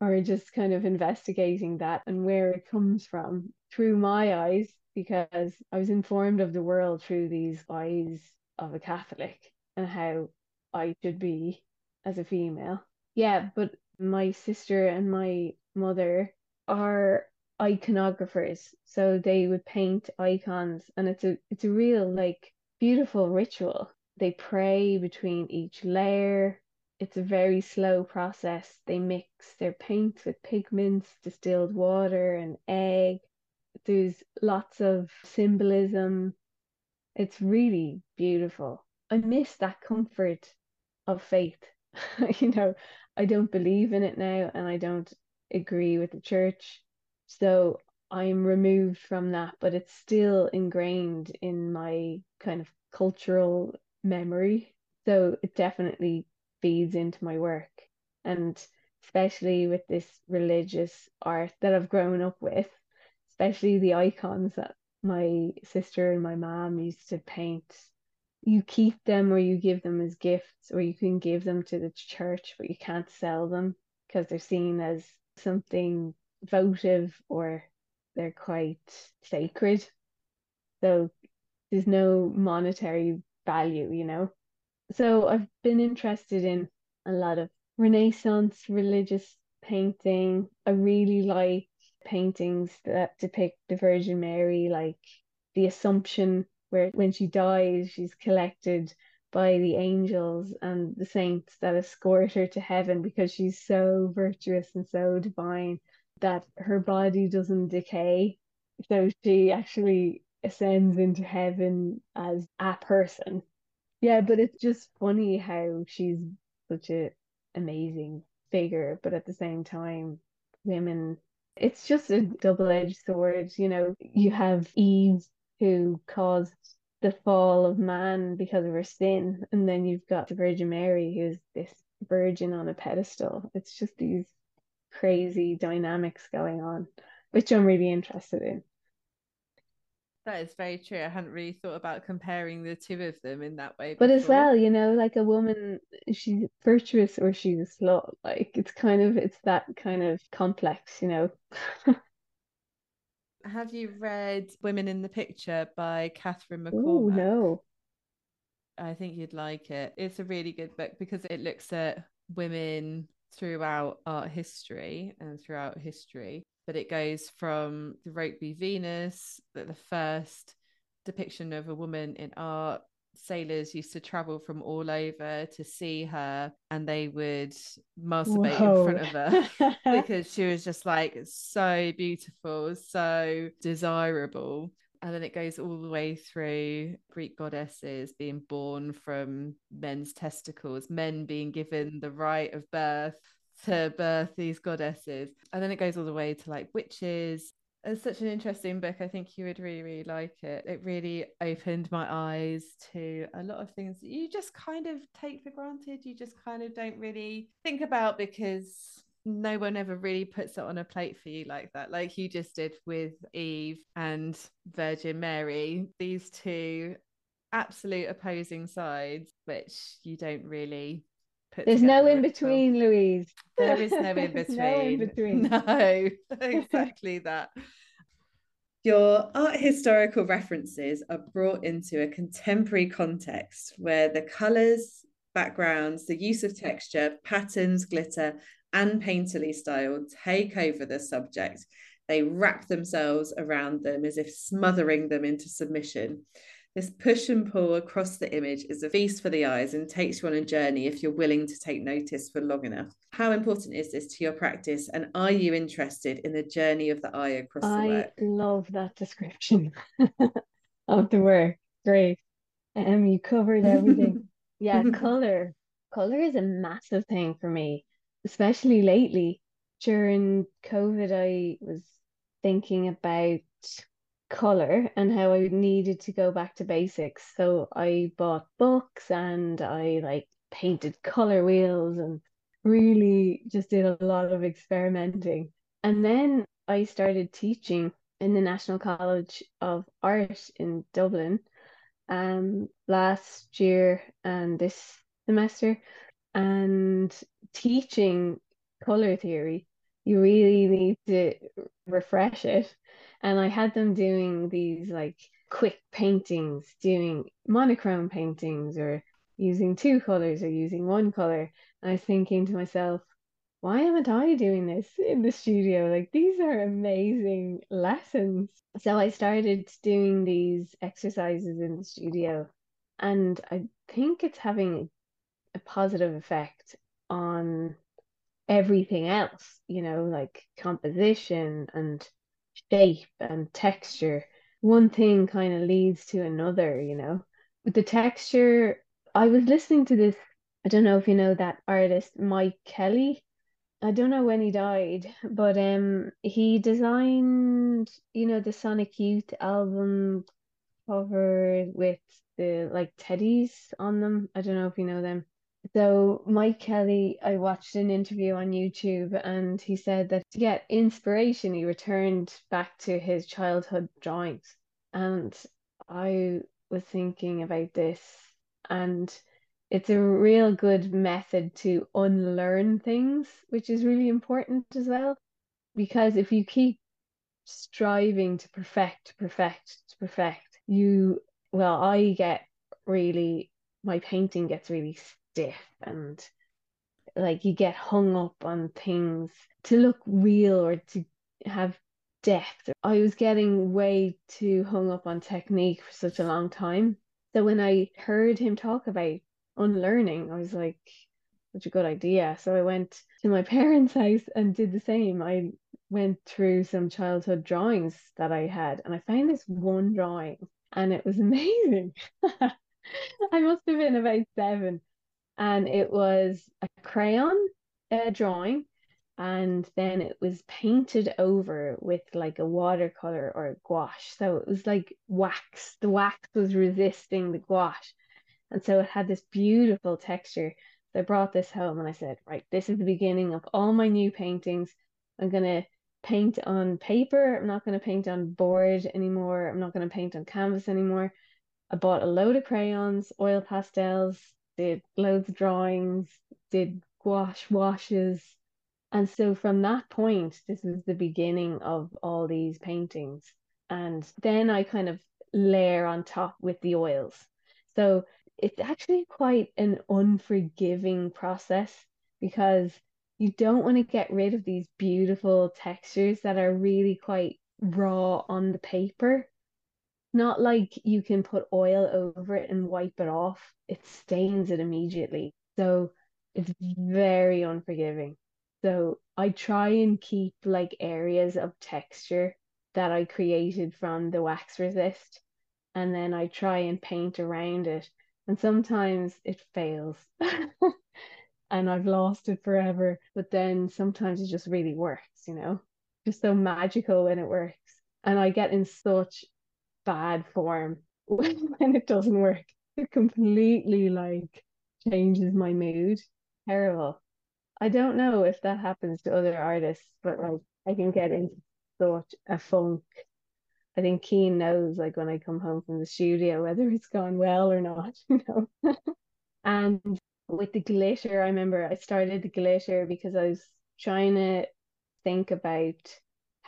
or just kind of investigating that and where it comes from through my eyes because I was informed of the world through these eyes of a Catholic and how I should be as a female. Yeah, but my sister and my mother are iconographers, so they would paint icons and it's a it's a real like beautiful ritual. They pray between each layer it's a very slow process. They mix their paints with pigments, distilled water, and egg. There's lots of symbolism. It's really beautiful. I miss that comfort of faith. you know, I don't believe in it now and I don't agree with the church. So I'm removed from that, but it's still ingrained in my kind of cultural memory. So it definitely feeds into my work. And especially with this religious art that I've grown up with, especially the icons that my sister and my mom used to paint. You keep them or you give them as gifts, or you can give them to the church, but you can't sell them because they're seen as something votive or they're quite sacred. So there's no monetary value, you know. So I've been interested in a lot of Renaissance religious painting. I really like paintings that depict the Virgin Mary, like the Assumption, where when she dies, she's collected by the angels and the saints that escort her to heaven because she's so virtuous and so divine that her body doesn't decay. So she actually ascends into heaven as a person yeah, but it's just funny how she's such an amazing figure, but at the same time, women, it's just a double-edged sword. You know, you have Eve who caused the fall of man because of her sin, and then you've got the Virgin Mary who's this virgin on a pedestal. It's just these crazy dynamics going on, which I'm really interested in. That is very true. I hadn't really thought about comparing the two of them in that way. But as well, you know, like a woman, she's virtuous or she's a slut. Like it's kind of it's that kind of complex, you know. Have you read Women in the Picture by Catherine Oh no. I think you'd like it. It's a really good book because it looks at women throughout art history and throughout history. But it goes from the Rokeby Venus, that the first depiction of a woman in art. Sailors used to travel from all over to see her, and they would masturbate in front of her because she was just like so beautiful, so desirable. And then it goes all the way through Greek goddesses being born from men's testicles, men being given the right of birth to birth these goddesses. And then it goes all the way to like witches. It's such an interesting book. I think you would really, really like it. It really opened my eyes to a lot of things that you just kind of take for granted. You just kind of don't really think about because no one ever really puts it on a plate for you like that, like you just did with Eve and Virgin Mary. These two absolute opposing sides, which you don't really put. There's no in between, Louise. There is no in between. no in between. No, exactly that. Your art historical references are brought into a contemporary context where the colours, backgrounds, the use of texture, patterns, glitter, and painterly style take over the subject. They wrap themselves around them as if smothering them into submission. This push and pull across the image is a feast for the eyes and takes you on a journey if you're willing to take notice for long enough. How important is this to your practice? And are you interested in the journey of the eye across I the work? I love that description of the work. Great. Um, you covered everything. yeah, color. Color is a massive thing for me, especially lately. During COVID, I was thinking about color and how I needed to go back to basics. So I bought books and I like painted color wheels and really just did a lot of experimenting. And then I started teaching in the National College of Art in Dublin um last year and this semester and teaching color theory you really need to refresh it and I had them doing these like quick paintings, doing monochrome paintings or using two colors or using one color. And I was thinking to myself, why haven't I doing this in the studio? Like these are amazing lessons. So I started doing these exercises in the studio, and I think it's having a positive effect on everything else, you know, like composition and shape and texture. One thing kind of leads to another, you know. With the texture, I was listening to this. I don't know if you know that artist, Mike Kelley. I don't know when he died, but um, he designed, you know, the Sonic Youth album cover with the like teddies on them. I don't know if you know them. So Mike Kelley, I watched an interview on YouTube and he said that to get inspiration, he returned back to his childhood drawings. And I was thinking about this and it's a real good method to unlearn things, which is really important as well. Because if you keep striving to perfect, perfect, to perfect, you, well, I get really, my painting gets really stiff and like you get hung up on things to look real or to have depth. I was getting way too hung up on technique for such a long time. So when I heard him talk about unlearning, I was like, such a good idea. So I went to my parents' house and did the same. I went through some childhood drawings that I had and I found this one drawing and it was amazing. I must have been about seven and it was a crayon uh, drawing and then it was painted over with like a watercolor or a gouache. So it was like wax. The wax was resisting the gouache. And so it had this beautiful texture. So i brought this home and i said right this is the beginning of all my new paintings. I'm going to paint on paper. I'm not going to paint on board anymore. I'm not going to paint on canvas anymore. I bought a load of crayons oil pastels did loads drawings, did gouache washes. And so from that point, this is the beginning of all these paintings. And then I kind of layer on top with the oils. So it's actually quite an unforgiving process because you don't want to get rid of these beautiful textures that are really quite raw on the paper not like you can put oil over it and wipe it off. It stains it immediately. So it's very unforgiving. So I try and keep like areas of texture that I created from the wax resist and then I try and paint around it. And sometimes it fails and I've lost it forever. But then sometimes it just really works, you know, just so magical when it works. And I get in such bad form when it doesn't work. It completely like changes my mood. Terrible. I don't know if that happens to other artists, but like I can get into thought a funk. I think Kian knows like when I come home from the studio whether it's gone well or not, you know. and with the glitter, I remember I started the glitter because I was trying to think about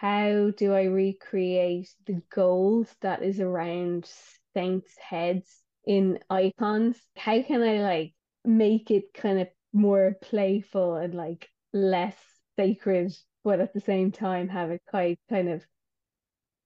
how do I recreate the gold that is around saints' heads in icons? How can I like make it kind of more playful and like less sacred, but at the same time have it quite kind of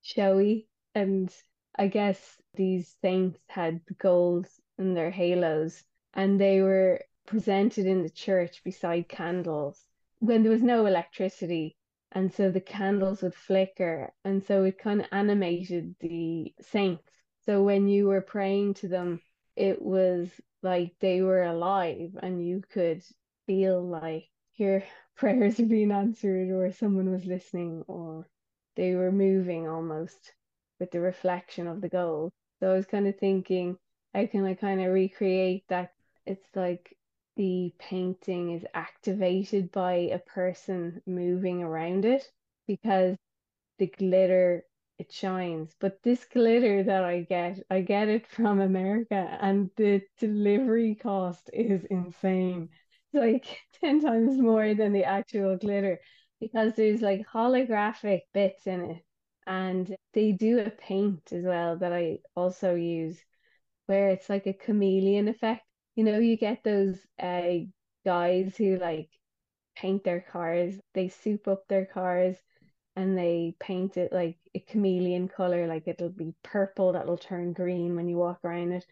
showy? And I guess these saints had gold in their halos and they were presented in the church beside candles when there was no electricity and so the candles would flicker and so it kind of animated the saints. So when you were praying to them it was like they were alive and you could feel like your prayers are being answered or someone was listening or they were moving almost with the reflection of the gold. So i was kind of thinking how can i kind of recreate that? It's like the painting is activated by a person moving around it because the glitter it shines. But this glitter that i get i get it from america and the delivery cost is insane. It's like 10 times more than the actual glitter because there's like holographic bits in it. And they do a paint as well that i also use where it's like a chameleon effect you know, you get those uh, guys who like paint their cars, they soup up their cars and they paint it like a chameleon color, like it'll be purple that'll turn green when you walk around it.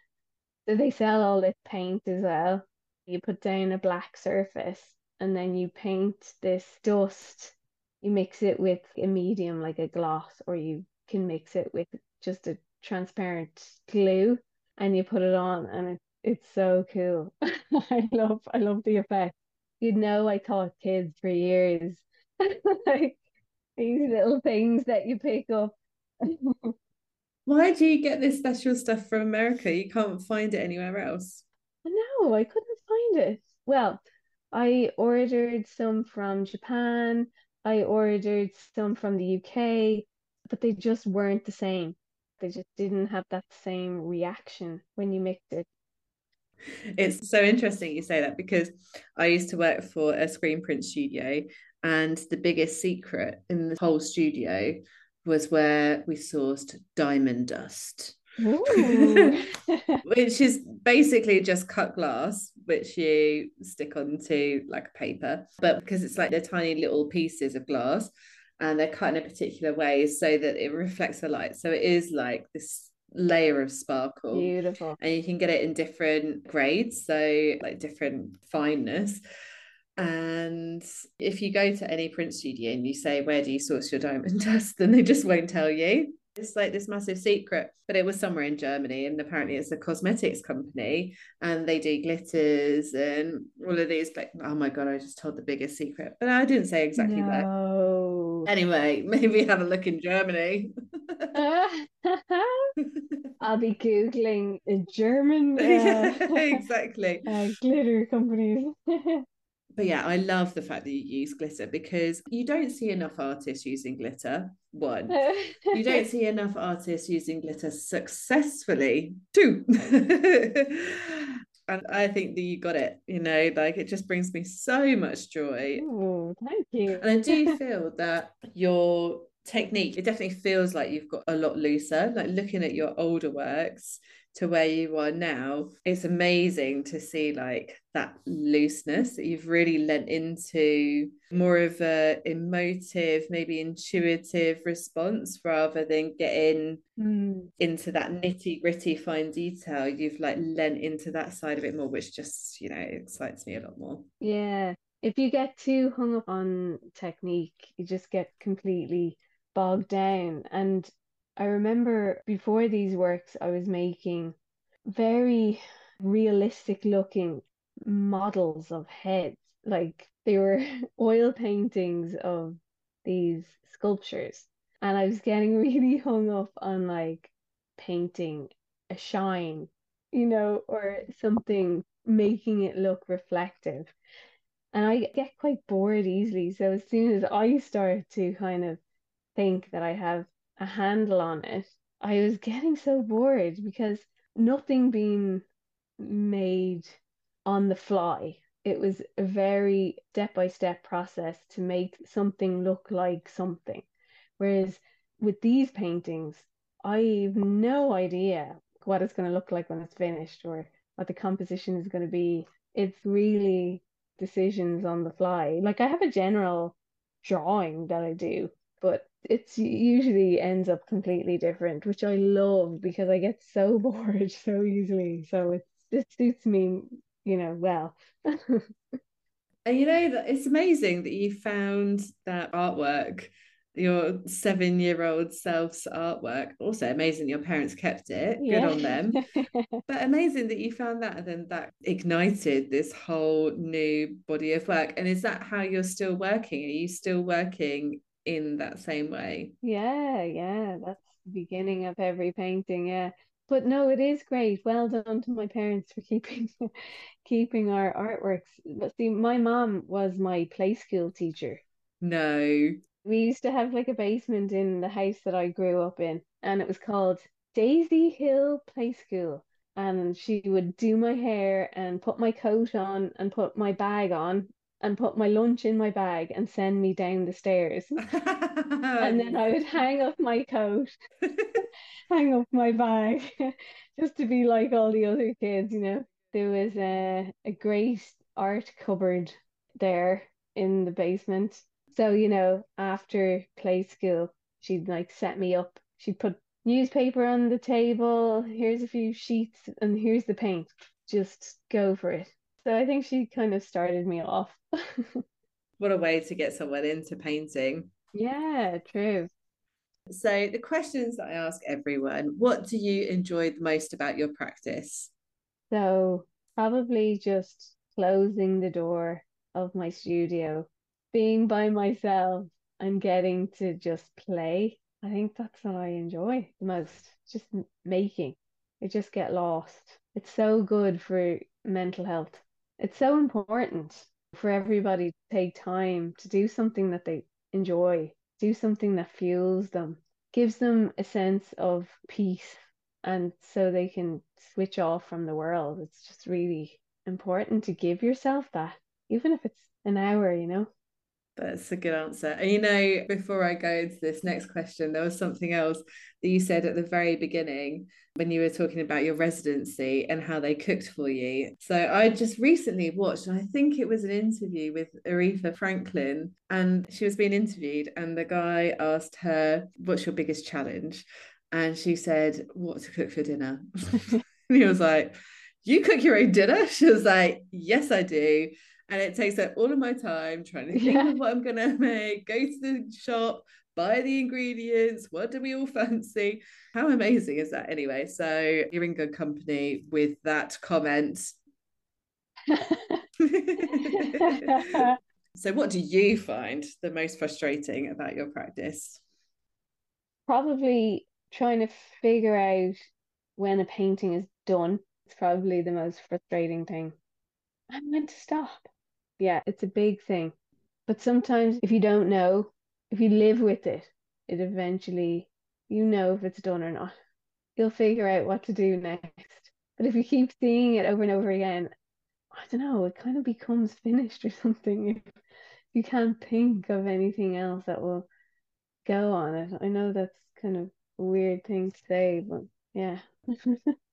So they sell all this paint as well. You put down a black surface and then you paint this dust. You mix it with a medium like a gloss, or you can mix it with just a transparent glue and you put it on and it it's so cool. I love I love the effect. You know, I taught kids for years. like these little things that you pick up. Why do you get this special stuff from America? You can't find it anywhere else. No, I couldn't find it. Well, I ordered some from Japan. I ordered some from the UK, but they just weren't the same. They just didn't have that same reaction when you mixed it it's so interesting you say that because I used to work for a screen print studio, and the biggest secret in the whole studio was where we sourced diamond dust. which is basically just cut glass, which you stick onto like a paper. But because it's like they're tiny little pieces of glass and they're cut in a particular way so that it reflects the light. So it is like this layer of sparkle. Beautiful. And you can get it in different grades, so like different fineness. And if you go to any print studio and you say, Where do you source your diamond dust? then they just won't tell you. It's like this massive secret, but it was somewhere in Germany, and apparently it's a cosmetics company, and they do glitters and all of these. Like, oh my god, I just told the biggest secret, but I didn't say exactly no. that. Anyway, maybe have a look in Germany. I'll be googling a German. Uh, yeah, exactly. Uh, glitter companies but yeah, I love the fact that you use glitter because you don't see enough artists using glitter. One, you don't see enough artists using glitter successfully. Two, and I think that you got it. You know, like it just brings me so much joy. Oh, thank you. And I do feel that your technique, it definitely feels like you've got a lot looser. Like looking at your older works, to where you are now it's amazing to see like that looseness that you've really lent into more of a emotive maybe intuitive response rather than getting mm. into that nitty gritty fine detail. You've like lent into that side of it more which just you know excites me a lot more. Yeah. If you get too hung up on technique you just get completely bogged down. And I remember before these works, I was making very realistic looking models of heads. Like they were oil paintings of these sculptures. And I was getting really hung up on like painting a shine, you know, or something making it look reflective. And I get quite bored easily. So as soon as I start to kind of think that I have a handle on it, I was getting so bored because nothing being made on the fly. It was a very step by step process to make something look like something. Whereas with these paintings, I have no idea what it's going to look like when it's finished or what the composition is going to be. It's really decisions on the fly. Like I have a general drawing that I do, but it's usually ends up completely different, which I love because I get so bored so easily. So it's it suits me, you know, well. and you know that it's amazing that you found that artwork your seven year old self's artwork. Also amazing your parents kept it. Yeah. Good on them. but amazing that you found that and then that ignited this whole new body of work. And is that how you're still working? Are you still working in that same way? Yeah, yeah. That's the beginning of every painting. Yeah. But no, it is great. Well done to my parents for keeping keeping our artworks. But see, my mom was my play school teacher. No we used to have like a basement in the house that I grew up in, and it was called Daisy Hill Play School. And she would do my hair and put my coat on and put my bag on and put my lunch in my bag and send me down the stairs. and then I would hang up my coat, hang up my bag, just to be like all the other kids, you know. There was a, a great art cupboard there in the basement so, you know, after play school, she'd like set me up. She'd put newspaper on the table. Here's a few sheets and here's the paint. Just go for it. So I think she kind of started me off. what a way to get someone into painting. Yeah, true. So, the questions that I ask everyone what do you enjoy the most about your practice? So, probably just closing the door of my studio being by myself and getting to just play. I think that's what I enjoy the most. Just making. I just get lost. It's so good for mental health. It's so important for everybody to take time to do something that they enjoy, do something that fuels them, gives them a sense of peace, and so they can switch off from the world. It's just really important to give yourself that, even if it's an hour, you know. That's a good answer. And you know, before I go into this next question, there was something else that you said at the very beginning when you were talking about your residency and how they cooked for you. So I just recently watched, and I think it was an interview with Aretha Franklin, and she was being interviewed, and the guy asked her, What's your biggest challenge? And she said, What to cook for dinner? and he was like, You cook your own dinner? She was like, Yes, I do and it takes up all of my time trying to think yeah. of what I'm gonna make, go to the shop, buy the ingredients. What do we all fancy? How amazing is that anyway? So you're in good company with that comment. so what do you find the most frustrating about your practice? Probably trying to figure out when a painting is done. It's probably the most frustrating thing. I'm meant to stop. Yeah, it's a big thing. But sometimes if you don't know, if you live with it, it eventually, you know if it's done or not. You'll figure out what to do next. But if you keep seeing it over and over again, I don't know, it kind of becomes finished or something. You can't think of anything else that will go on it. I know that's kind of a weird thing to say, but yeah.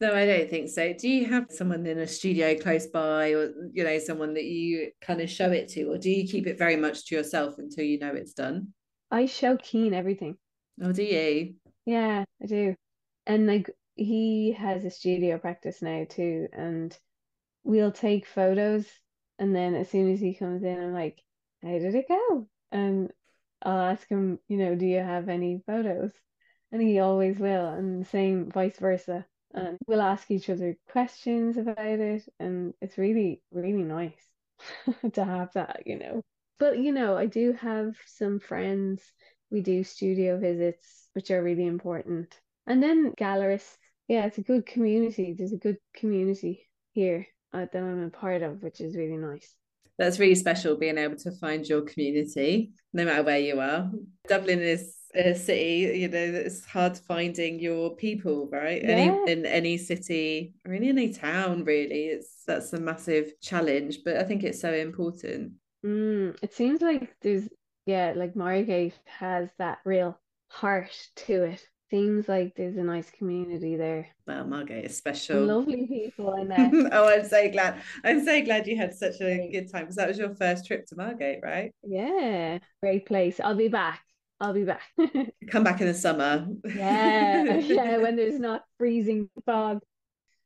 No, I don't think so. Do you have someone in a studio close by or, you know, someone that you kind of show it to, or do you keep it very much to yourself until you know it's done? I show Kian everything. Oh, do you? Yeah, I do. And like he has a studio practice now too, and we'll take photos and then as soon as he comes in, I'm like, How did it go? And I'll ask him, you know, do you have any photos? And he always will, and same vice versa and we'll ask each other questions about it and it's really really nice to have that you know. But you know i do have some friends we do studio visits which are really important. And then gallerists yeah it's a good community. There's a good community here uh, that i'm a part of which is really nice. That's really special being able to find your community, no matter where you are. Dublin is a city, you know, it's hard finding your people, right? Yeah. Any in any city or in any town, really. It's that's a massive challenge, but I think it's so important. Mm, it seems like there's yeah, like Margate has that real heart to it. Seems like there's a nice community there. Well, Margate is special. lovely people I met. oh, I'm so glad. I'm so glad you had such a good time because that was your first trip to Margate, right? Yeah, great place. I'll be back. I'll be back. Come back in the summer. Yeah, yeah, when there's not freezing fog.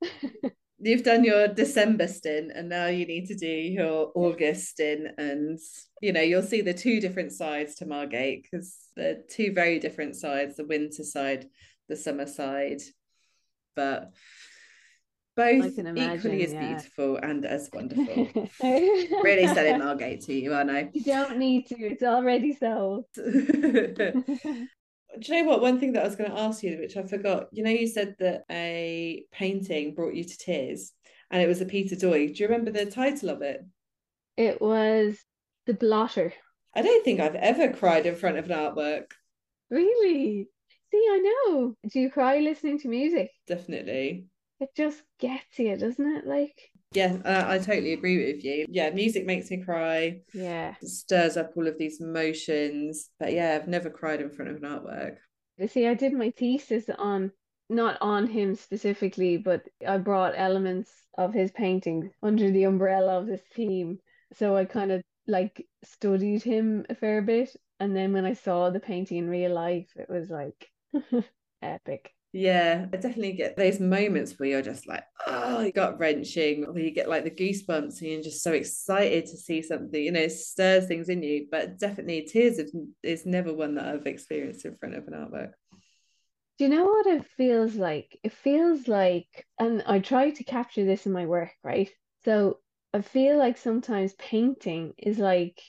You've done your December stint and now you need to do your August stint and you know you'll see the two different sides to Margate because they're two very different sides, the winter side, the summer side. But both can equally as yeah. beautiful and as wonderful. really selling Margate to you, aren't I? You don't need to, it's already sold. Do you know what? One thing that I was going to ask you, which I forgot, you know, you said that a painting brought you to tears and it was a Peter Doig. Do you remember the title of it? It was The Blotter. I don't think I've ever cried in front of an artwork. Really? See, I know. Do you cry listening to music? Definitely. It just gets you, doesn't it? Like, Yeah, I, I totally agree with you. Yeah, music makes me cry, yeah. it stirs up all of these emotions. But yeah, I've never cried in front of an artwork. You see, I did my thesis on not on him specifically, but I brought elements of his paintings under the umbrella of this theme. So I kind of like studied him a fair bit. And then when I saw the painting in real life, it was like epic. Yeah, I definitely get those moments where you're just like, oh, gut wrenching, where you get like the goosebumps and you're just so excited to see something, you know, stirs things in you. But definitely, tears is never one that I've experienced in front of an artwork. Do you know what it feels like? It feels like, and I try to capture this in my work, right? So I feel like sometimes painting is like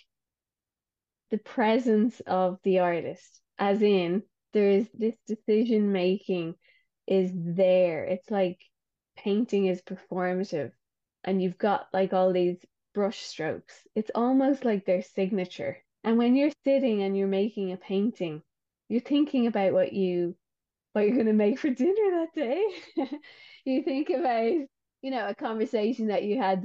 the presence of the artist, as in there is this decision making is there. It's like painting is performative, and you've got like all these brush strokes. It's almost like their signature. And when you're sitting and you're making a painting, you're thinking about what you what you're going to make for dinner that day. you think about, you know, a conversation that you had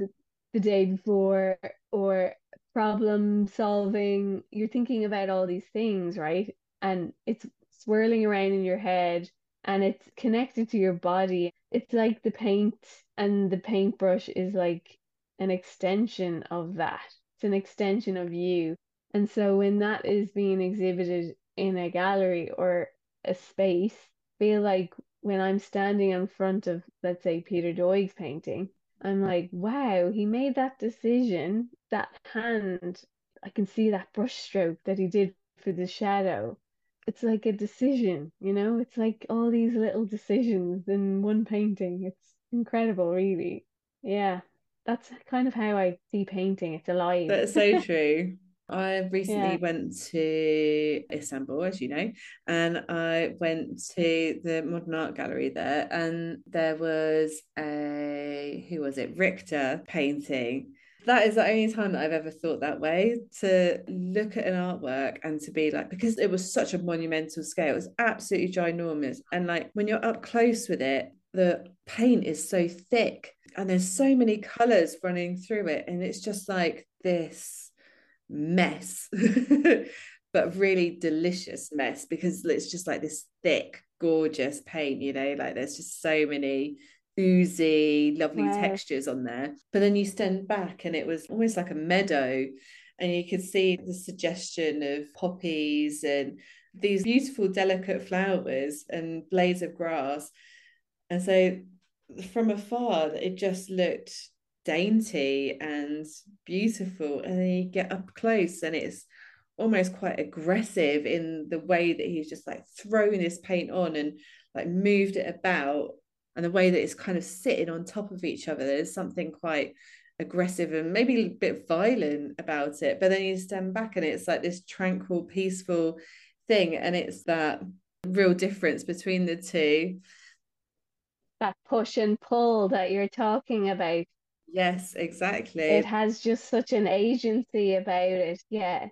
the, day before or problem solving. You're thinking about all these things, right? And it's swirling around in your head and it's connected to your body. It's like the paint and the paintbrush is like an extension of that. It's an extension of you. And so when that is being exhibited in a gallery or a space, feel like when I'm standing in front of, let's say, Peter Doig's painting, I'm like, wow, he made that decision. That hand, I can see that brush stroke that he did for the shadow. It's like a decision, you know? It's like all these little decisions in one painting. It's incredible, really. Yeah, that's kind of how I see painting. It's alive. That's so true. I recently Yeah. went to Istanbul, as you know, and I went to the Modern Art Gallery there, and there was a who was it, Richter painting. That is the only time that I've ever thought that way to look at an artwork and to be like, because it was such a monumental scale, it was absolutely ginormous. And like when you're up close with it, the paint is so thick and there's so many colors running through it. And it's just like this mess, but really delicious mess because it's just like this thick, gorgeous paint, you know, like there's just so many oozy, lovely Wow. textures on there. But then you stand back and it was almost like a meadow, and you could see the suggestion of poppies and these beautiful, delicate flowers and blades of grass. And so from afar, it just looked dainty and beautiful. And then you get up close and it's almost quite aggressive in the way that he's just like thrown this paint on and like moved it about and the way that it's kind of sitting on top of each other. There's something quite aggressive and maybe a bit violent about it. But then you stand back and it's like this tranquil, peaceful thing. And it's that real difference between the two. That push and pull that you're talking about. Yes, exactly. It has just such an agency about it. Yeah.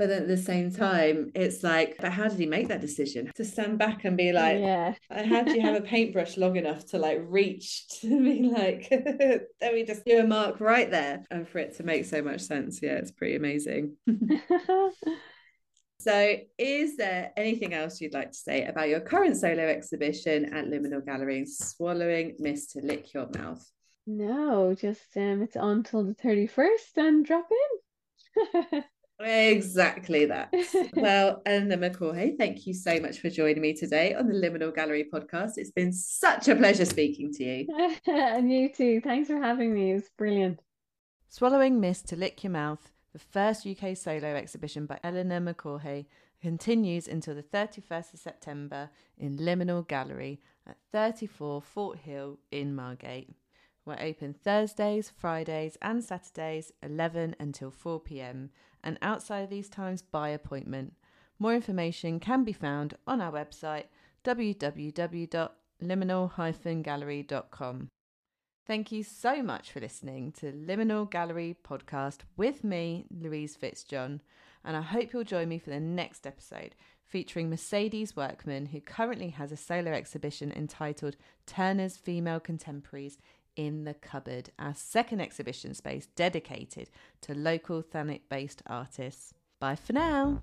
But then at the same time, it's like, but how did he make that decision? To stand back and be like, yeah. how do you have a paintbrush long enough to like reach to be like, let me just do a mark right there? And for it to make so much sense. Yeah, it's pretty amazing. so, is there anything else you'd like to say about your current solo exhibition at Liminal Gallery, Swallowing Mist to Lick Your Mouth? No, just um, it's on till the 31st and drop in. Exactly that. well, Eleanor McCaughey, thank you so much for joining me today on the Liminal Gallery podcast. It's been such a pleasure speaking to you. and you too. Thanks for having me. It was brilliant. Swallowing Mist to Lick Your Mouth, the first UK solo exhibition by Eleanor McCaughey, continues until the 31st of September in Liminal Gallery at 34 Fort Hill in Margate. We're open Thursdays, Fridays, and Saturdays, 11 until 4 pm and outside of these times by appointment. More information can be found on our website www.liminal-gallery.com. Thank you so much for listening to Liminal Gallery podcast with me, Louise Fitzjohn, and I hope you'll join me for the next episode featuring Mercedes Workman, who currently has a solo exhibition entitled Turner's Female Contemporaries in the Cupboard, our second exhibition space dedicated to local Thanet based artists. Bye for now.